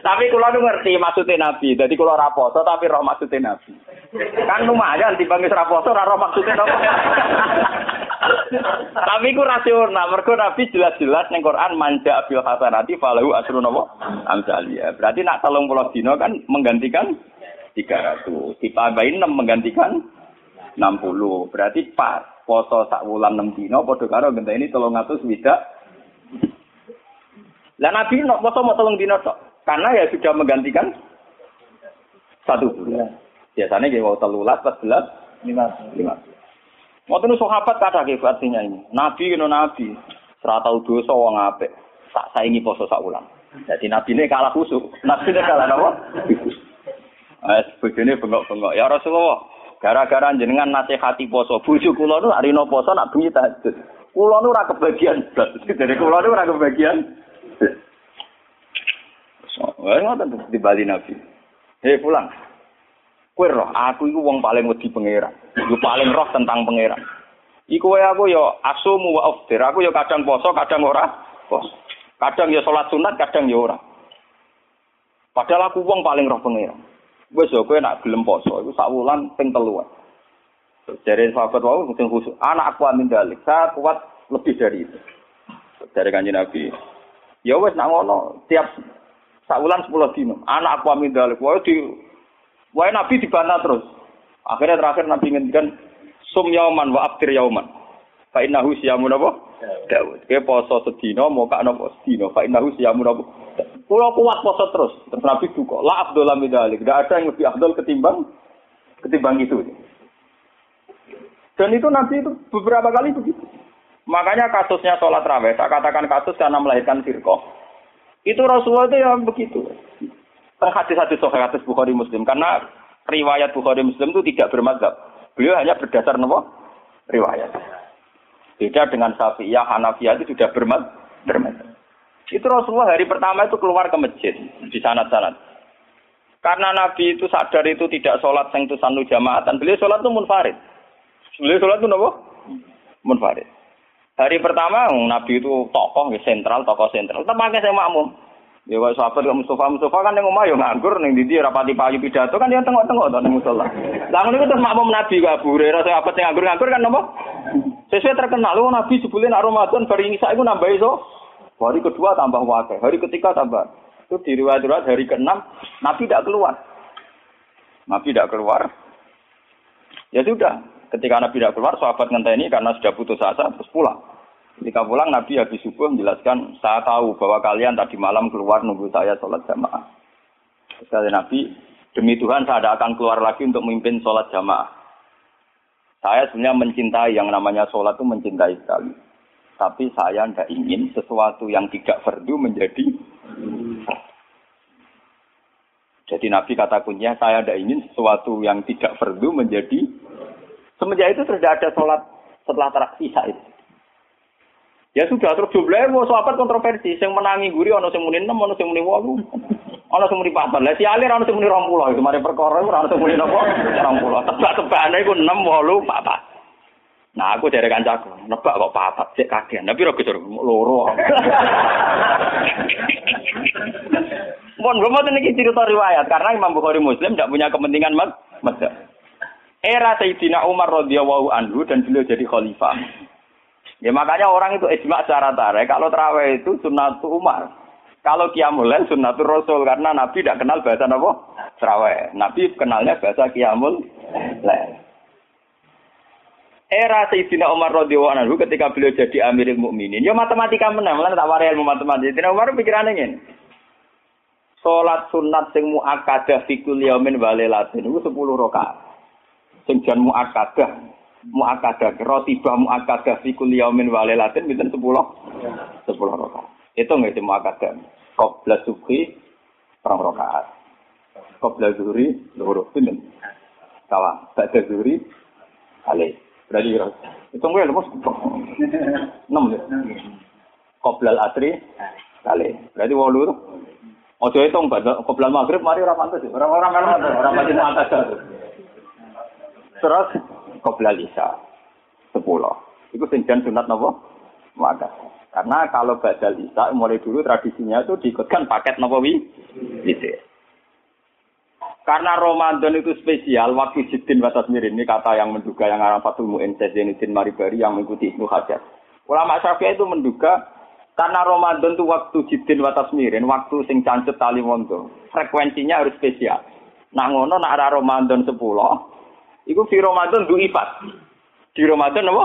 Speaker 1: tapi kula nu ngerti maksudnya Nabi. Jadi kula ora foto tapi roh maksudnya Nabi. Kan lumayan dibangis ora foto ora roh maksudnya Nabi. tapi ku rasional. Mergo Nabi jelas-jelas ning Quran manja bil hasanati falahu asru napa? Amsalia. Berarti nak 30 dino kan menggantikan 300. Ditambahin 6 menggantikan 60. Berarti pas poso sak wulan 6 dino padha karo ngenteni 300 widak lah Nabi nok poso mau tolong dino tok. Karena ya sudah menggantikan satu bulan. Biasanya dia mau telulat, empat belas, lima, lima. Mau tuh sahabat kata artinya ini. Nabi kena Nabi. Serata dosa wong apik. Tak saingi poso sak ulang. Jadi Nabi ini kalah khusuk. Nabi ini kalah apa? (laughs) Eh, begini bengok-bengok. Ya Rasulullah, gara-gara jenengan nasihati poso. Bujuk kula nu hari no poso nak bunyi tahajud. Kula nu ora kebagian. Jadi kula nu ora kebagian. Wah, ngoten di Bali Nabi. Hei pulang. Kue roh, aku itu wong paling wedi pangeran. Yo paling roh tentang pangeran. Iku wae aku yo asumu wa aftir. Aku yo kadang poso, kadang ora poso. Kadang yo salat sunat, kadang yo ora. Padahal aku wong paling roh pangeran. Wes yo kowe nak gelem poso iku sak wulan ping. Dari sahabat wau mungkin khusus. Anak aku amin dalik. Saya kuat lebih dari itu. Dari kanji Nabi. Ya wes nak ngono, tiap saulan 10 dino. Anak aku amin dalik. Wae di wae Nabi dibantah terus. Akhirnya terakhir Nabi ngendikan sum yauman wa abtir yauman. Fa innahu siyamun apa? Daud. Ke poso sedina mau kak nopo sedina. Fa innahu siyamun apa? Kulo kuat poso terus. Terus Nabi duka. La abdul min dalik. Tidak ada yang lebih abdul ketimbang ketimbang itu. Dan itu nanti itu beberapa kali begitu. Makanya kasusnya sholat raweh, saya katakan kasus karena melahirkan firqoh. Itu Rasulullah itu yang begitu. Hadis-hadis sahih hadis Bukhari Muslim. Karena riwayat Bukhari Muslim itu tidak bermadzhab. Beliau hanya berdasar nopo riwayat. Beda dengan Syafi'iyah, Hanafiyah itu sudah bermadzhab. Itu Rasulullah hari pertama itu keluar ke masjid di sanat-sanat. Karena Nabi itu sadar itu tidak sholat sanu jamaatan. Beliau sholat itu munfarid. Beliau sholat itu apa? Munfarid. Hari pertama Nabi itu tokoh sentral, tokoh sentral. Tetap pakai saya makmum. Ya kok sahabat kok Mustafa Mustafa kan yang omah ya nganggur ning ndi rapati payu pidato kan dia tengok-tengok to ning musala. Lah iku terus makmum Nabi kok Abu Hurairah sahabat yang nganggur-nganggur kan napa? Sesuai terkenal lu Nabi sebelum nak Ramadan bar ngisa iku nambah iso. Hari kedua tambah wakil, hari ketiga tambah. Itu di riwayat hari ke-6 Nabi tidak keluar. Nabi tidak keluar. Ya sudah, Ketika Nabi tidak keluar, sahabat ngenteni karena sudah putus asa, terus pulang. Ketika pulang, Nabi habis subuh menjelaskan, saya tahu bahwa kalian tadi malam keluar nunggu saya sholat jamaah. Terus Nabi, demi Tuhan saya tidak akan keluar lagi untuk memimpin sholat jamaah. Saya sebenarnya mencintai yang namanya sholat itu mencintai sekali. Tapi saya tidak ingin sesuatu yang tidak fardu menjadi jadi Nabi kata kuncinya, saya tidak ingin sesuatu yang tidak fardu menjadi Semenjak itu tidak ada sholat setelah sisa itu. Ya sudah terus jumlahnya mau sahabat kontroversi, yang menangi guri ono sing muni 6, ono sing muni 8. Ono sing muni 4. Lah si alir ono sing muni 20 itu mari perkara iku ono sing muni napa? 20. Tebak-tebakane iku 6, 8, 4. Nah aku dari kancaku, nebak kok papat, cek kaget. Tapi roh gitu, loro. Mohon gue mau cerita riwayat karena Imam Bukhari Muslim tidak punya kepentingan mat, era Sayyidina Umar radhiyallahu anhu dan beliau jadi khalifah. Ya makanya orang itu ijma secara tarik kalau terawih itu sunnatu Umar. Kalau lail sunnatul Rasul karena Nabi tidak kenal bahasa apa? Terawih. Nabi kenalnya bahasa qiyamul lail. Era Sayyidina Umar radhiyallahu anhu ketika beliau jadi Amirul Mukminin, ya matematika menang, lan tak warai ilmu matematika. Sayyidina Umar pikirannya ngene. Salat sunat sing muakkadah fi kulli yaumin wa lailatin itu 10 rakaat sing jan muakkadah muakkadah rotibah muakkadah fi kulli yaumin wa lailatin pinten 10 10 rakaat. Itu nggak itu muakkadah. Qabla subhi perang rakaat. Qabla zuhri loro pinten kawan ba'da zuhri kali berarti kira itu nggak lemas enam ya? Qabla asri kali berarti walu itu Ojo itu enggak, qabla maghrib mari ora pantes. Orang-orang memang orang mati Terus qoblal sepuluh. Itu senjan sunat nopo? Maka. Karena kalau badal isya mulai dulu tradisinya itu diikutkan paket nopo wi? Gitu. Karena Ramadan itu spesial, waktu jidin batas mirin ini kata yang menduga yang arah Fatul Mu'in Zainuddin Maribari yang mengikuti Ibnu Hajar. Ulama Syafi'i itu menduga karena Ramadan itu waktu jidin batas mirin, waktu sing cancet tali frekuensinya harus spesial. Nah ngono nak arah Ramadan 10, Iku di Ramadan ifat. Di Ramadan apa?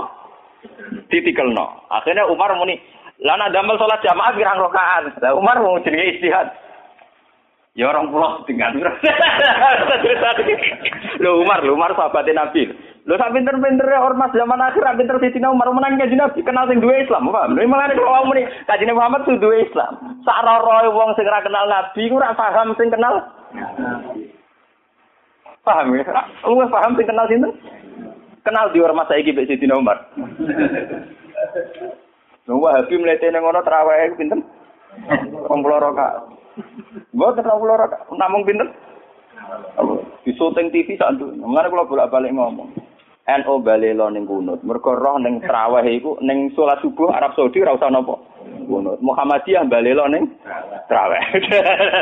Speaker 1: no. Akhirnya Umar muni, lana damel sholat jamaah pirang rakaat. Lah Umar mau jenenge istihad. Ya orang pulau dengan Lo Umar, lo Umar sahabatnya Nabi. Lo sak pinter-pinter ya ormas zaman akhir pinter Sayyidina Umar menang kaji Nabi kenal sing dua Islam, paham? Lha malah nek wong muni kaji Muhammad tuh dua Islam. Sak roe wong sing kenal Nabi ora paham sing kenal Paham ya? Lu paham sing kenal sinten? Kenal di ormas saiki mbek Sidina Umar. Lu Wahabi mlete ning ngono traweh iku pinten? 20 rakaat. Mboten 20 rakaat, namung pinten? Di syuting TV sak itu. Mengenai kalau bolak-balik ngomong. NO balelo ning kunut. Mergo roh ning traweh iku ning salat subuh Arab Saudi ora usah napa. Kunut. Muhammadiyah balelo ning traweh.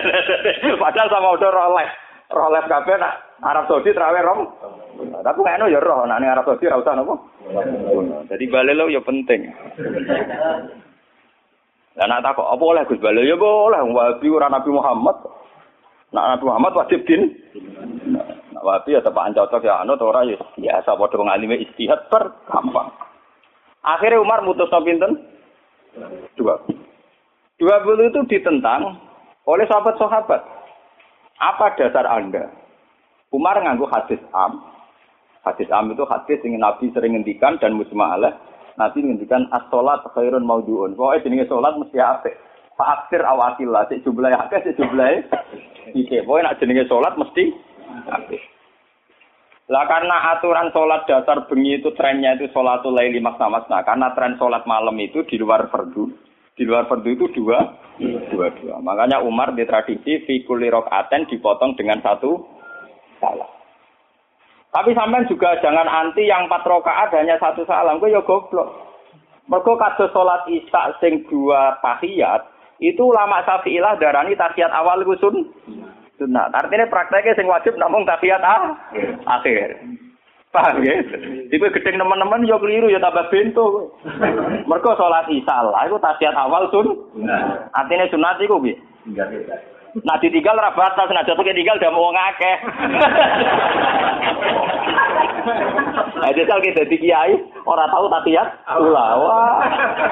Speaker 1: (laughs) Padahal sama udah roh les. Roh les kabeh nak Arab Saudi terawih rom. Tapi nggak ya roh, nah Arab Saudi rasa nopo. Jadi balelo ya penting. Lah nak takok apa oleh Gus Bala ya boleh Wahabi ora Nabi Muhammad. Nak Nabi Muhammad wajib din. Nak Wahabi ya tepak cocok ya anu ora ya biasa padha ngalime istihad per gampang. Akhirnya Umar mutus pinten? Dua. Dua puluh itu ditentang oleh sahabat-sahabat. Apa dasar Anda? Umar nganggu hadis am. Hadis am itu hadis yang Nabi sering ngendikan dan musma'alah. Nabi ngendikan as-sholat khairun maudu'un. Pokoknya jenenge sholat mesti apik. Fa'aksir awakilah. Cik jumlahi akeh, cik jumlahi. Ike. Pokoknya nak jenenge sholat mesti apik. Lah karena aturan sholat dasar bengi itu trennya itu sholatul laili masna masna. Karena tren sholat malam itu di luar fardu. Di luar fardu itu dua, dua, dua. Makanya Umar di tradisi fikuli rokaten dipotong dengan satu salam. Tapi sampean juga jangan anti yang empat rokaat hanya satu salam. Gue ya goblok. Mergo kados sholat isya sing dua tahiyat itu lama syafi'ilah darani tahiyat awal iku sun sunat. Artinya prakteknya sing wajib namung tahiyat ah, akhir. Paham ya? Iku gedeng teman-teman yo keliru ya tambah bento. Mergo salat isya lah iku tahiyat awal sun. Artinya sunat iku piye? Nah ditinggal ra batas, nah jatuh tinggal udah mau ngakeh. Nah, jajal kita di kiai, orang tahu tahiyat, ulah, wah,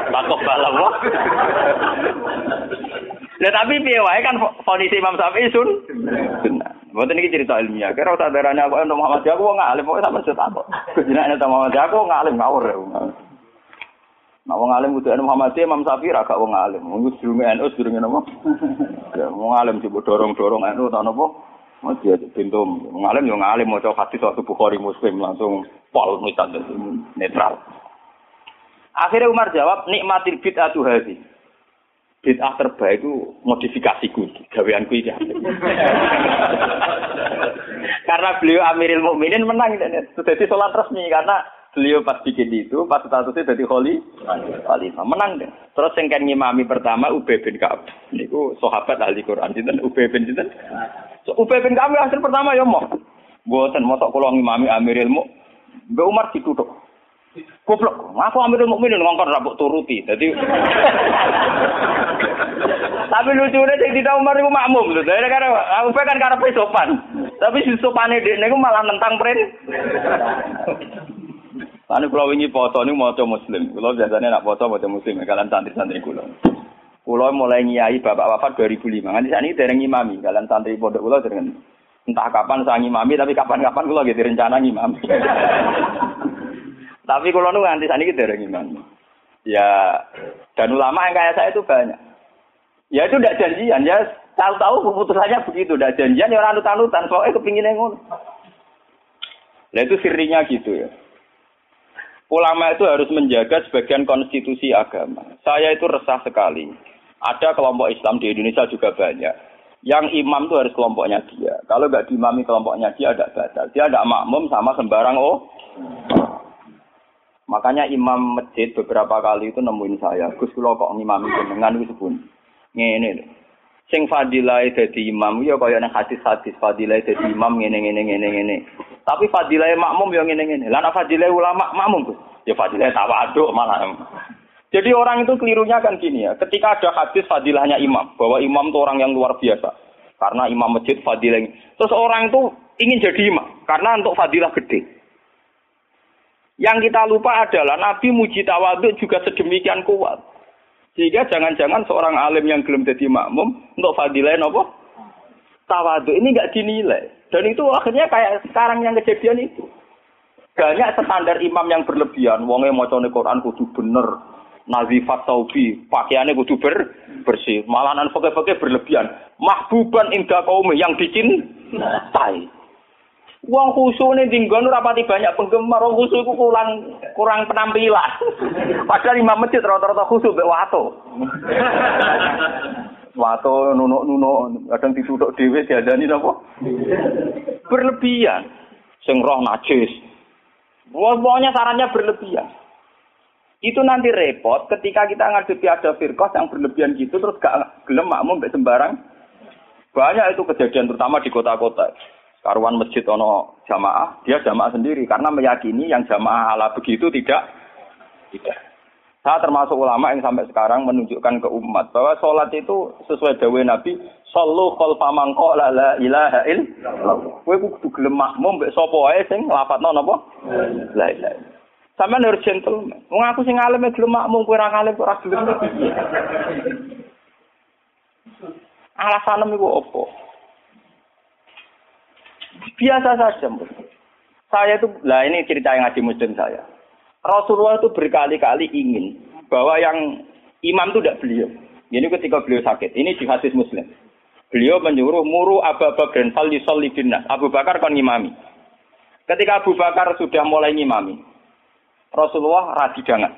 Speaker 1: takut balam wah. Nah tapi piye kan kondisi Imam Syafi'i sun. Mboten iki cerita ilmiah. Kira usah darane aku untuk Muhammad aku wong alim, pokoke sampeyan cerita kok. Jenenge Muhammad aku wong alim ngawur. Nah wong alim kudu Muhammad Imam Syafi'i ra gak wong alim. Wong sedurunge NU sedurunge napa? Ya wong alim coba dorong-dorong NU ta napa? Mau dia pintu wong alim yo ngalim maca hadis waktu Bukhari Muslim langsung pol mitan netral. Akhirnya Umar jawab nikmatil bid'atu hadhi. bid'ah terbaik itu modifikasiku, gaweanku iki. (laughs) karena beliau Amiril Mukminin menang jadi sholat resmi karena beliau pas bikin itu pas statusnya jadi kholi khalifah menang deh. Terus yang kan ngimami pertama Ubay bin Ka'ab. Niku sahabat ahli Quran sinten Ubay bin sinten. So, Ubay bin Ka'ab hasil pertama ya mau. Mboten mosok kula ngimami Amiril Mukminin. Mbak Umar ditutup. Goblok, aku ambil mukminin ngongkon rabuk turuti. Jadi (laughs) Tapi lucunya sing tidak Umar itu makmum lho. Dari karena aku kan karena sopan. Tapi si sopane niku malah nentang pren. Lalu kalau ini foto ini mau muslim. Kalau biasanya nak foto mau muslim. Kalian santri-santri kulo. Kulo mulai nyai bapak wafat 2005. Nanti saat ini dereng imami. Kalian santri pondok kulo dereng entah kapan saya ngimami tapi kapan-kapan kulo gitu rencana ngimami. (laughs) Tapi kalau nu nganti saat ini dereng imami. Ya dan ulama yang kayak saya itu banyak. Ya itu tidak janjian ya tahu-tahu keputusannya begitu, tidak janjian ya orang anutan soalnya kepingin ngono. Nah itu sirinya gitu ya. Ulama itu harus menjaga sebagian konstitusi agama. Saya itu resah sekali. Ada kelompok Islam di Indonesia juga banyak. Yang imam itu harus kelompoknya dia. Kalau nggak diimami kelompoknya dia ada batal. Dia ada makmum sama sembarang oh. Makanya imam masjid beberapa kali itu nemuin saya. Gus kula kok ngimami jenengan itu pun. Ngene lho. Sing fadilah dadi imam ya kaya nang hadis-hadis fadilah dadi imam ngene ngene ngene ngene. Tapi fadilah makmum ya ngene ngene. Lah nek fadilah ulama makmum tuh. Ya fadilah tawaduk malah. Jadi orang itu kelirunya kan gini ya. Ketika ada hadis fadilahnya imam, bahwa imam itu orang yang luar biasa. Karena imam masjid fadilah. Terus orang itu ingin jadi imam karena untuk fadilah gede. Yang kita lupa adalah Nabi muji tawaduk juga sedemikian kuat. Sehingga jangan-jangan seorang alim yang belum jadi makmum untuk fadilah apa? Tawaduk ini nggak dinilai. Dan itu akhirnya kayak sekarang yang kejadian itu. Banyak standar imam yang berlebihan. Wongnya mau Quran kudu bener. Nazifat taubi, pakaiannya kudu ber, bersih. Malahan fakir-fakir berlebihan. Mahbuban indah kaum yang dicintai. Wong khusyuk nih tinggal rapati banyak penggemar. Wong khusyuk itu kurang kurang penampilan. (laughs) Padahal imam masjid rata-rata khusyuk be wato. Wato nunuk nunuk kadang ditutup dewi diadani apa? Berlebihan. Sing roh najis. Pokoknya sarannya berlebihan. Itu nanti repot ketika kita ngadepi ada firqah yang berlebihan gitu terus gak gelem makmum sembarang. Banyak itu kejadian terutama di kota-kota karuan masjid ono jamaah, dia jamaah sendiri karena meyakini yang jamaah ala begitu tidak tidak. Saya termasuk ulama yang sampai sekarang menunjukkan ke umat bahwa sholat itu sesuai dawe Nabi, Sallu khalfa man qala la ilaha illallah. Kowe kudu gelem makmum mbek sapa wae sing lafadzno napa? La ilaha Sampeyan harus gentleman. Wong aku sing alim gelem makmum kowe ora alim ora gelem. Alasan iku opo? Biasa saja. Saya itu, lah ini cerita yang ngaji muslim saya. Rasulullah itu berkali-kali ingin bahwa yang imam itu tidak beliau. Ini ketika beliau sakit. Ini di hadis muslim. Beliau menyuruh muru Abu Bakar fal yusalli binnas. Abu Bakar kan ngimami. Ketika Abu Bakar sudah mulai ngimami, Rasulullah radidangan.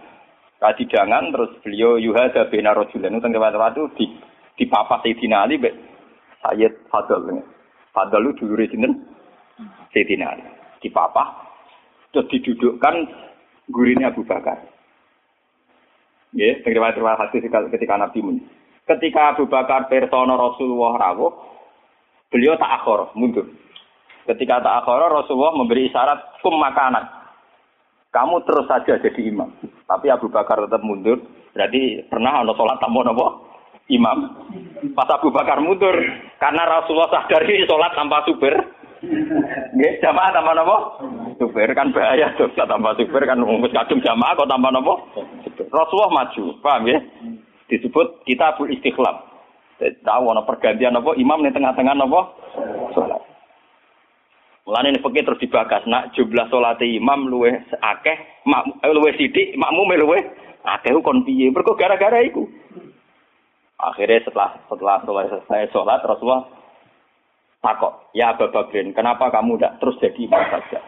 Speaker 1: Radidangan terus beliau yuhada bina rajulan. Itu waktu di di papa Sayyidina Ali be Sayyid Fadl. Fadl itu dulu? Sayyidina Ali. Di papa terus didudukkan gurine Abu Bakar. Ya, terima kasih ketika Nabi Mun. Ketika Abu Bakar persona Rasulullah rawuh, beliau tak akhor, mundur. Ketika tak akhor, Rasulullah memberi isyarat kum makanan. Kamu terus saja jadi imam. Tapi Abu Bakar tetap mundur. Berarti pernah ada sholat tamu nopo? imam. Pas Abu Bakar mundur karena Rasulullah sadar ini sholat tanpa super. Nggih, jamaah tanpa napa? Super kan bahaya tuh tanpa super kan wis kadung jamaah kok tanpa napa? Rasulullah maju, paham ya? Disebut kitabul istiqlal. Tahu ana pergantian apa imam di tengah-tengah napa? Salat. Mulane ini fakir terus dibahas nak jumlah salat imam luweh akeh, mak luweh sithik, makmum luweh akeh kon piye? Mergo gara-gara iku. Akhirnya setelah setelah selesai sholat Rasulullah takok, ya Abu Bakrin, kenapa kamu tidak terus jadi imam saja?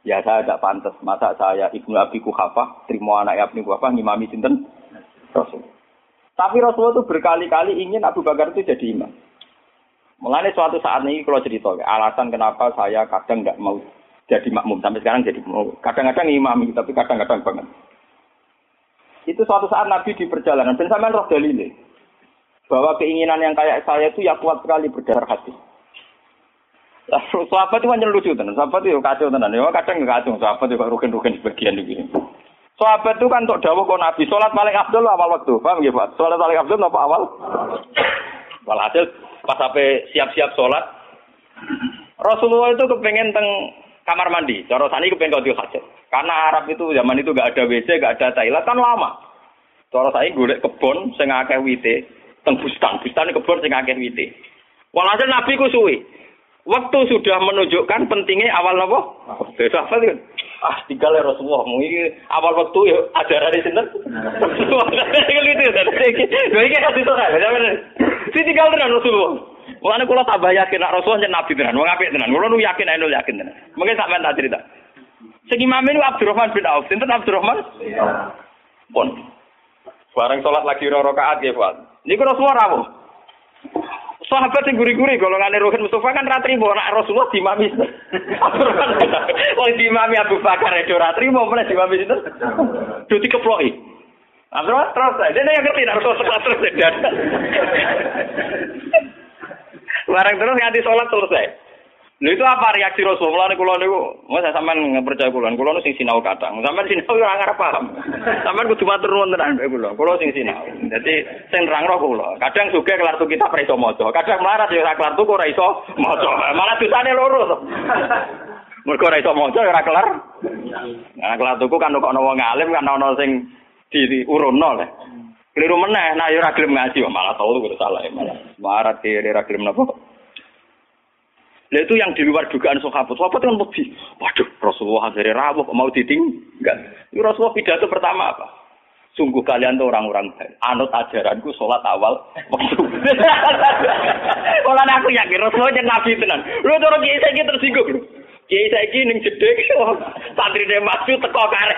Speaker 1: Ya saya tidak pantas, masa saya ibnu Abi Kuhafah, terima anak ibnu Kuhafah, ngimami sinten Rasul. Tapi Rasulullah itu berkali-kali ingin Abu Bakar itu jadi imam. Mengenai suatu saat ini kalau cerita, alasan kenapa saya kadang nggak mau jadi makmum sampai sekarang jadi mau. Kadang-kadang imam, tapi kadang-kadang banget. Itu suatu saat Nabi di perjalanan, dan sampai roh dalilnya bahwa keinginan yang kayak saya itu ya kuat sekali berdarah hati. Sahabat itu hanya lucu tenan, sahabat itu kacau tenan. Ya kadang nggak kacau, sahabat juga rugen-rugen sebagian begini. Sahabat itu kan untuk dawuh kok Nabi, sholat paling abdul awal waktu. Paham ya Pak? Sholat paling abdul apa awal? Walhasil pas sampai siap-siap sholat, Rasulullah itu kepengen teng kamar mandi. Cara sani kepengen kau hajat. Karena Arab itu zaman itu gak ada WC, gak ada toilet kan lama. Cara saya golek kebon sing wite, teng bustan, bustan kebun sing wite. Walhasil Nabi ku suwi. Waktu sudah menunjukkan pentingnya awal napa? Besok apa sih? Ah, tinggal ya Rasulullah. Mungkin awal waktu ya ada dari sini. Tinggal itu tadi. Lha iki kasih kan. Si tinggal tenan Rasulullah. Mulane kula tambah yakin Rasulullah yen nabi tenan, wong apik tenan. Kula nu yakin nek yakin tenan. Mungkin sampean tak cerita. Sing imam ini Abdurrahman bin Auf. Sinten Abdurrahman? Iya. Pun. Bareng sholat lagi rakaat ya, Pak. Niku Rasulullah rawuh. Sahabat yang guri-guri golongan Rohin Mustafa kan ratri mau nak Rasulullah dimami. (laughs) Wong dimami Abu Bakar itu ratri mau mana dimami itu. Duti keploki. Abdurrahman terus dia yang ngerti nak Rasulullah terus (laughs) dan. Barang terus nganti sholat selesai. Lha itu apa reaksi Rasulullah niku kula niku, Mas sampean percaya kula, kula nu sing sinau kadang. Sampean sinau ora ngarep paham. (laughs) Sampean kudu matur nuwun tenan mbek kula. Kula sing sinau. Dadi sing nerangno kula. Kadang sugih kelar tuku kita ora iso maca. Kadang melarat ya ora kelar tuku ora iso maca. Malah dosane loro to. (laughs) Mergo ora iso maca ora kelar. Nah, kelar tuku kan kok ana wong alim kan ana sing diurunno le. Keliru meneh, nah ya ora gelem ngaji malah tau kudu salah malah. Marat kiri ora gelem napa. Lah itu yang di luar dugaan sahabat. Sahabat kan lebih, waduh Rasulullah akhirnya rawuh mau diting enggak. Itu Rasulullah pidato pertama apa? Sungguh kalian tuh orang-orang baik. Anut ajaranku sholat awal (laughs) waktu. Kalau aku yakin Rasulullah jadi nabi tenan. Lu tuh kiai saya tersinggung. Kiai saya ning jedek, santri dia maju teko kare.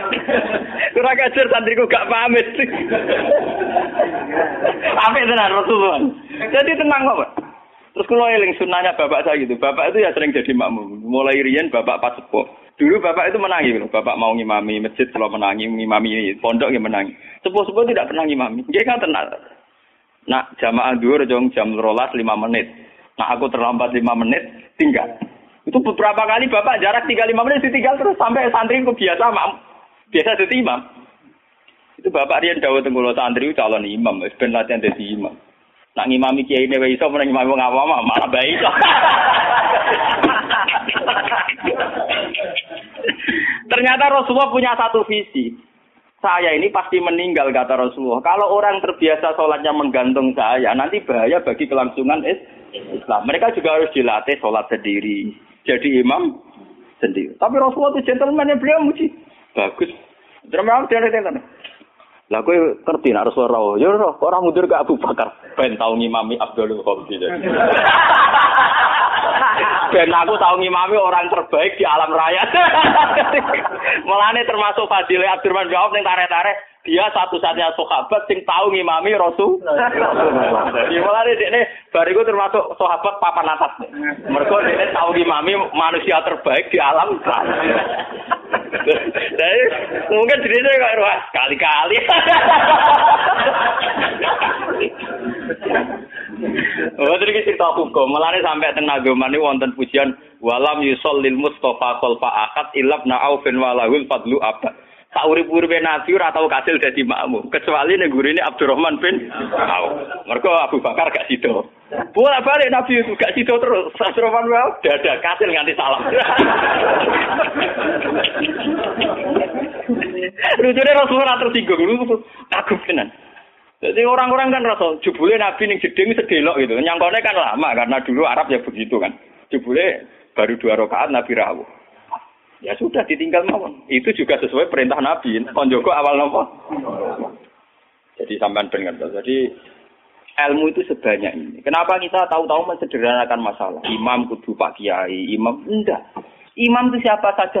Speaker 1: (laughs) Kurang ajar santriku gak pamit. (laughs) Apa tenan Rasulullah. Jadi tenang kok. Terus kalau eling sunnahnya bapak saya gitu, bapak itu ya sering jadi makmum. Mulai rian bapak pas sepuh. Dulu bapak itu menangi, bapak mau ngimami masjid kalau menangi, ngimami pondok yang menangi. Sepuh-sepuh tidak pernah ngimami. Dia kan tenang. Nah, jamaah dulu jong jam rolas lima menit. Nah, aku terlambat lima menit, tinggal. Itu beberapa kali bapak jarak tiga lima menit ditinggal terus sampai santri biasa mak, biasa jadi imam. Itu bapak Rian Dawud Tenggulo santri calon imam, ben latihan dadi imam. Nak ngimami kiai ini iso meneng ngimami wong awam malah bae iso. (laughs) Ternyata Rasulullah punya satu visi. Saya ini pasti meninggal kata Rasulullah. Kalau orang terbiasa sholatnya menggantung saya, nanti bahaya bagi kelangsungan Islam. Mereka juga harus dilatih sholat sendiri. Jadi imam sendiri. Tapi Rasulullah itu gentleman yang beliau muji. Bagus. Terima kasih. Lah kowe ngerti nek Rasulullah Ya ora, ora mundur ke Abu Bakar. Ben tau ngimami Abdul Qadir. (laughs) ben aku tau ngimami orang terbaik di alam raya. (laughs) Mulane termasuk Fadilah Abdurrahman jawab ning tarik-tarik dia satu-satunya sahabat sing tahu ngimami Rasul. Jadi mulane dekne bariku termasuk sahabat papan atas. Mergo dekne tahu ngimami manusia terbaik di alam. Jadi mungkin dirinya kok wah kali-kali. Oh, terus cerita hukum. Mulane sampai tenaga mani wonten pujian walam yusol lil Mustafa khalfa akad ilab na'aufin walahul fadlu abad. Tak urip-uripe Nabi ora tau kasil dadi makmum kecuali ning gurine Abdurrahman bin Auf. Mergo Abu Bakar gak sido. Bola balik Nabi gak sido terus. Abdurrahman bin Auf kasil nganti salam. (laughs) Lucunya Rasulullah tersinggung, lu kagum tenan. Jadi orang-orang kan rasa jebule Nabi ning jeding sedelok gitu. Nyangkone kan lama karena dulu Arab ya begitu kan. Jebule baru dua rakaat Nabi rawuh. Ya sudah ditinggal mawon. Itu juga sesuai perintah Nabi. Konjoko awal nopo. Jadi sampean benar. Jadi ilmu itu sebanyak ini. Kenapa kita tahu-tahu mensederhanakan masalah? Imam kudu Pak Kiai, imam enggak. Imam itu siapa saja.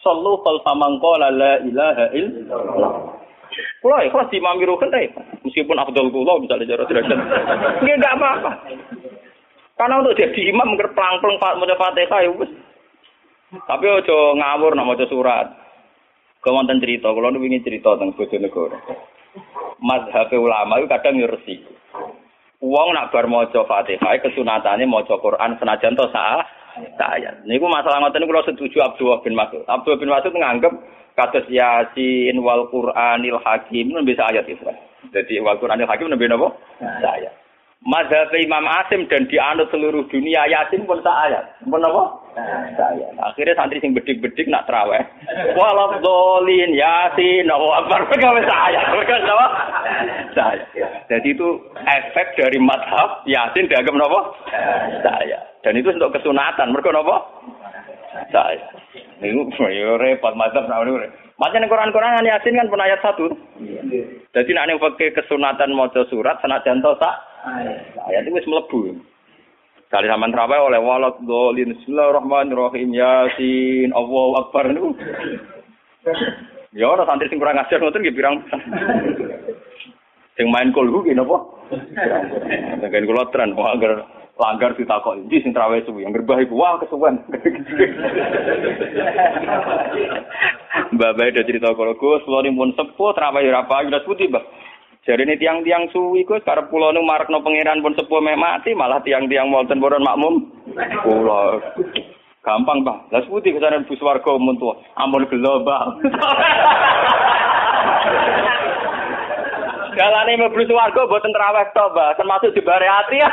Speaker 1: Sallu khalfa man qala la ilaha illallah. Kulo ikhlas di imam rukin Meskipun Abdul Kulo bisa cara derajat. Enggak apa-apa. Karena untuk jadi imam ngerplang-plang maca Fatihah ya tapi ojo ngawur nak maca surat. Kemonten cerita, kalau nu ingin cerita tentang Bojonegoro. Mazhab ulama itu kadang resik. Wong nak bar maca Fatihah kesunatannya maca Quran senajan to sah saya. Niku masalah ngoten niku setuju Abdullah bin Mas'ud. Abdullah bin Mas'ud nganggep kados Yasin wal Qur'anil Hakim nembe ayat itu. Jadi wal Qur'anil Hakim nembe napa? Saya. Mazhab Imam Asim dan dianut seluruh dunia Yasin pun ayat. Pun apa? Saya. Akhirnya santri sing bedik-bedik nak teraweh. Walau dolin Yasin, Allah Akbar. Mereka saya. Mereka apa? Saya. Jadi itu efek dari mazhab Yasin dianggap apa? Saya. Dan itu untuk kesunatan. Mereka apa? Saya. Ini repot mazhab. Macam Quran-Quran Yasin kan pun ayat satu. Jadi nak pakai kesunatan mau surat senajan to sak Ayat itu wis mlebu. Kali zaman terawih oleh walad dolin Bismillahirrahmanirrahim Yasin Allahu Akbar niku. Ya ora santri sing kurang ajar ngoten nggih pirang. Sing main kulhu ki napa? Dengan kula tren wah agar langgar ditakok iki sing terawih suwi yang gerbah iku wah kesuwen. Mbak Bae cerita kalau Gus, lo pun sepuh, terawih apa, udah putih, Mbak. Jadi ini tiang-tiang suwi ku karena pulau nu marak no pangeran pun sepuh mati malah tiang-tiang Walton boron makmum. Pulau gampang bang. Lah putih ke sana bus warga umum tua. Ampun global. (laughs) Galane mlebu swarga mboten traweh to, Mbak. Termasuk jebare ati. (laughs)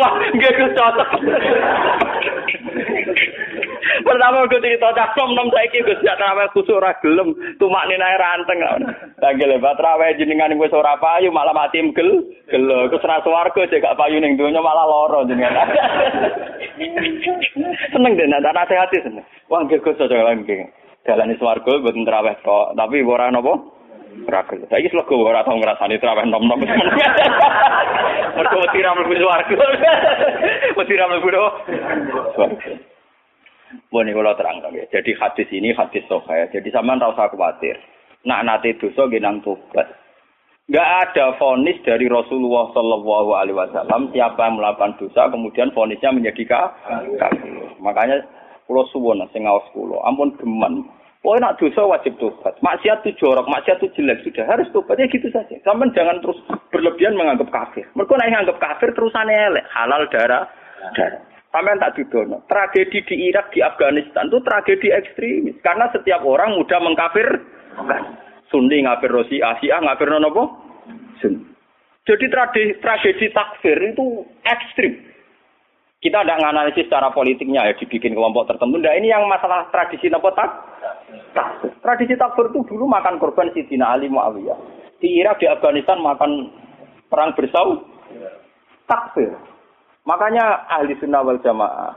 Speaker 1: Wah, nggih cocok. (laughs) Pertama gue cerita cak nom nom saiki gue sejak terawih kusuk ora gelem tumak ninae ranteng. Lagi lebat terawih jenengan gue ora payu malah mati gel gel kesera swarga cek gak payu ning donya malah loro jenengan. (laughs) seneng deh nak nasihati seneng. Wah nggih Gus cocok lagi. Dalane swarga mboten terawih kok, tapi ora napa? Ora gelem. Saiki slego ora tau ngrasani terawih nom nom. (laughs) Wedi ra mlebu swarga. Wedi ra mlebu Bon ini kalau terang ya. Jadi hadis ini hadis soha Jadi sama tak usah khawatir. Nak nate dosa genang tobat. Gak ada fonis dari Rasulullah Shallallahu Alaihi Wasallam siapa yang melakukan dosa kemudian fonisnya menjadi kafir. Makanya pulau suwon sing ngawas pulau. Ampun geman. Oh nak dosa wajib tobat. Maksiat itu jorok, maksiat itu jelek sudah harus tobat ya gitu saja. Sampai jangan terus berlebihan menganggap kafir. Mereka naik menganggap kafir terusannya elek halal darah darah. Sampai tak dudono. Tragedi di Irak, di Afghanistan itu tragedi ekstremis. Karena setiap orang mudah mengkafir. Sunni ngafir Rosi, Asia ngafir nopo? Sunni. Jadi tragedi, tragedi takfir itu ekstrim. Kita tidak menganalisis secara politiknya ya dibikin kelompok tertentu. Nah ini yang masalah tradisi nopo tak? Tradisi takfir itu dulu makan korban Sidina Ali Muawiyah. Di Irak, di Afghanistan makan perang bersau. Takfir. Makanya ahli sunnah wal jamaah.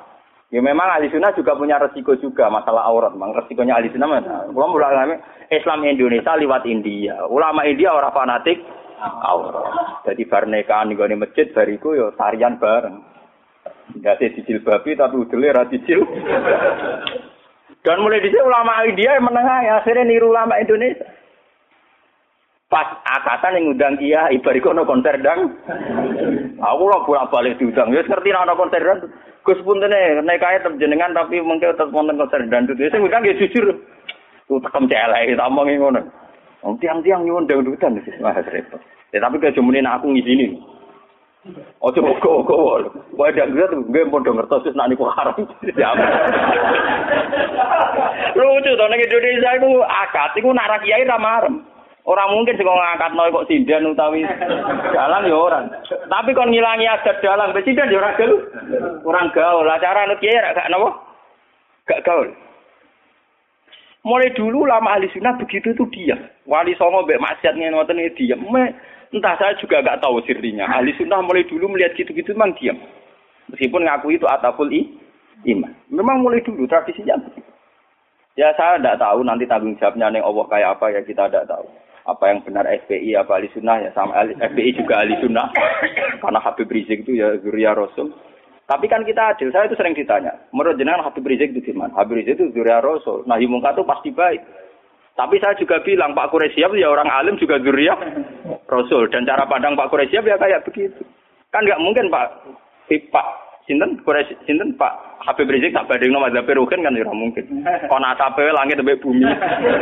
Speaker 1: Ya memang ahli sunnah juga punya resiko juga masalah aurat. Memang resikonya ahli sunnah mana? Ulama ulama Islam Indonesia lewat India. Ulama India orang fanatik aurat. Jadi bar nikahan di masjid bariku yo tarian bareng. Gak sih cicil babi tapi udele ra cicil. Dan mulai di ulama India yang menengah ya akhirnya niru ulama Indonesia. Pas akatan yang ngundang dia ibarik ono konser dang. Aku lah bolak balik diundang. Ya ngerti ono konser dang. Gus pun nih naik kaya terjenengan tapi mungkin tetap nonton konser dan itu saya ngundang ya jujur. Tuh tekem celek kita omongin ngono. Tiang-tiang nyundang dutan sih wah repot. Ya tapi cumanin aku ngizinin Kok kok, wah dia gue tuh gue mau denger terus nanti kok haram. Lucu tuh nih Indonesia itu akad, itu narak kiai ramarem. Orang mungkin sih ngangkat noy kok sindan utawi jalan ya orang. Tapi kon ngilangi adat dalang, sindan ya orang gaul. Orang gaul. Lah cara nut kiai gak napa? Gak gaul. Mulai dulu lama ahli sunnah begitu itu dia. Wali songo mbek maksiat ngoten ini diam. Entah saya juga gak tahu sirinya. Ahli sunnah mulai dulu melihat gitu-gitu memang diam. Meskipun ngaku itu atapul i, iman. Memang mulai dulu tradisinya Ya saya tidak tahu nanti tanggung jawabnya neng Allah kayak apa ya kita tidak tahu. Apa yang benar FPI apa ahli sunnah ya sama FPI juga ahli sunnah. Karena Habib Rizik itu ya Zuria Rasul. Tapi kan kita adil saya itu sering ditanya menurut jenengan Habib Rizik itu gimana? Habib Rizik itu Zuria Rasul. Nah Mungka itu pasti baik tapi saya juga bilang Pak Quraisyab ya orang alim juga Zuria (laughs) Rasul dan cara pandang Pak Quraisyab ya kayak begitu kan nggak mungkin Pak Pak Sinten Quraisy Sinten Pak Habib Rizik tak banding nama Zabir Rukin kan tidak ya mungkin. (laughs) Kon asape langit sampai bumi.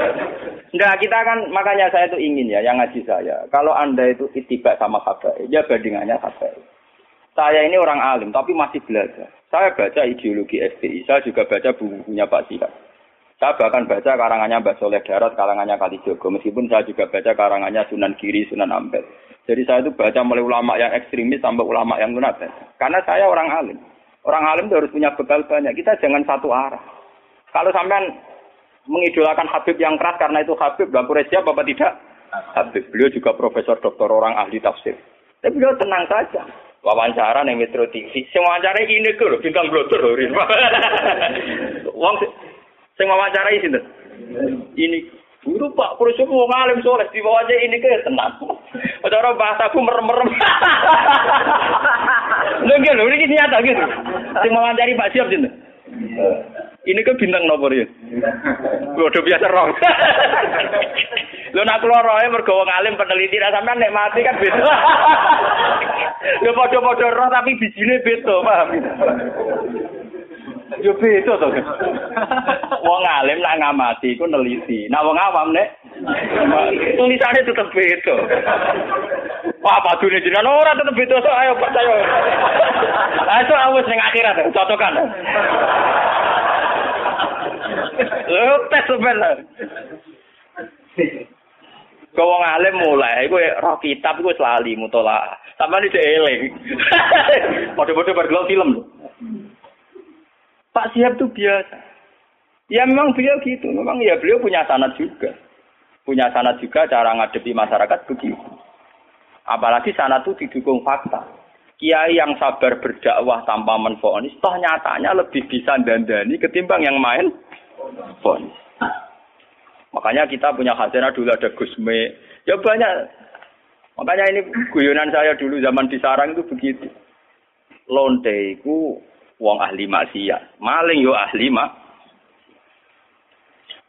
Speaker 1: (laughs) Enggak, kita kan makanya saya itu ingin ya yang ngaji saya. Kalau Anda itu itiba sama Habib, ya bandingannya Habib. Saya ini orang alim tapi masih belajar. Saya baca ideologi FPI, saya juga baca bukunya Pak Sihab. Saya bahkan baca karangannya Mbak Soleh Darat, karangannya Kali Jogo. Meskipun saya juga baca karangannya Sunan Giri, Sunan Ampel. Jadi saya itu baca mulai ulama yang ekstremis sampai ulama yang lunatik. Karena saya orang alim. Orang alim itu harus punya bekal banyak. Kita jangan satu arah. Kalau sampean mengidolakan Habib yang keras karena itu Habib, Bapak siap apa tidak? Habib. Beliau juga profesor doktor orang ahli tafsir. Tapi beliau tenang saja. Wawancara nih Metro TV. Semua wawancara ini ke loh, bintang blotor loh. (laughs) Wong sing wawancara ini Ini Guru Pak Kursi mau ngalim soleh di bawah aja ini kayak tenang. Cara bahasaku merem-merem. (laughs) Lho lho ini nyata gitu. Sing wawancari Pak Siap gitu. Ini ke bintang nomor ya. Udah biasa roh. Lho nak keluar roh mergo wong alim peneliti ra sampean nek mati kan beda. Lho padha-padha roh tapi bijine beda, paham? Yo beda to. Wong alim nak ngamati iku neliti. Nah wong awam nek tulisane tetep beda. Wah, padune jenengan ora tetep beda so ayo percaya. Ayo awis ning akhirat cocokan. Lho tes sebenarnya. Kau wong alim mulai, gue roh kitab gue selalu mutola. Sama nih eling. Bodoh-bodoh bergelau film. Pak Siap tuh biasa. Ya memang beliau gitu, memang ya beliau punya sanat juga. Punya sanat juga cara ngadepi masyarakat begitu. Apalagi sanat itu didukung fakta. Kiai yang sabar berdakwah tanpa menfonis, toh nyatanya lebih bisa dandani ketimbang yang main fonis. Makanya kita punya khazanah dulu ada Gusme. Ya banyak. Makanya ini guyonan saya dulu zaman di Sarang itu begitu. Lonte itu wong ahli maksiat. Maling yo ahli mak.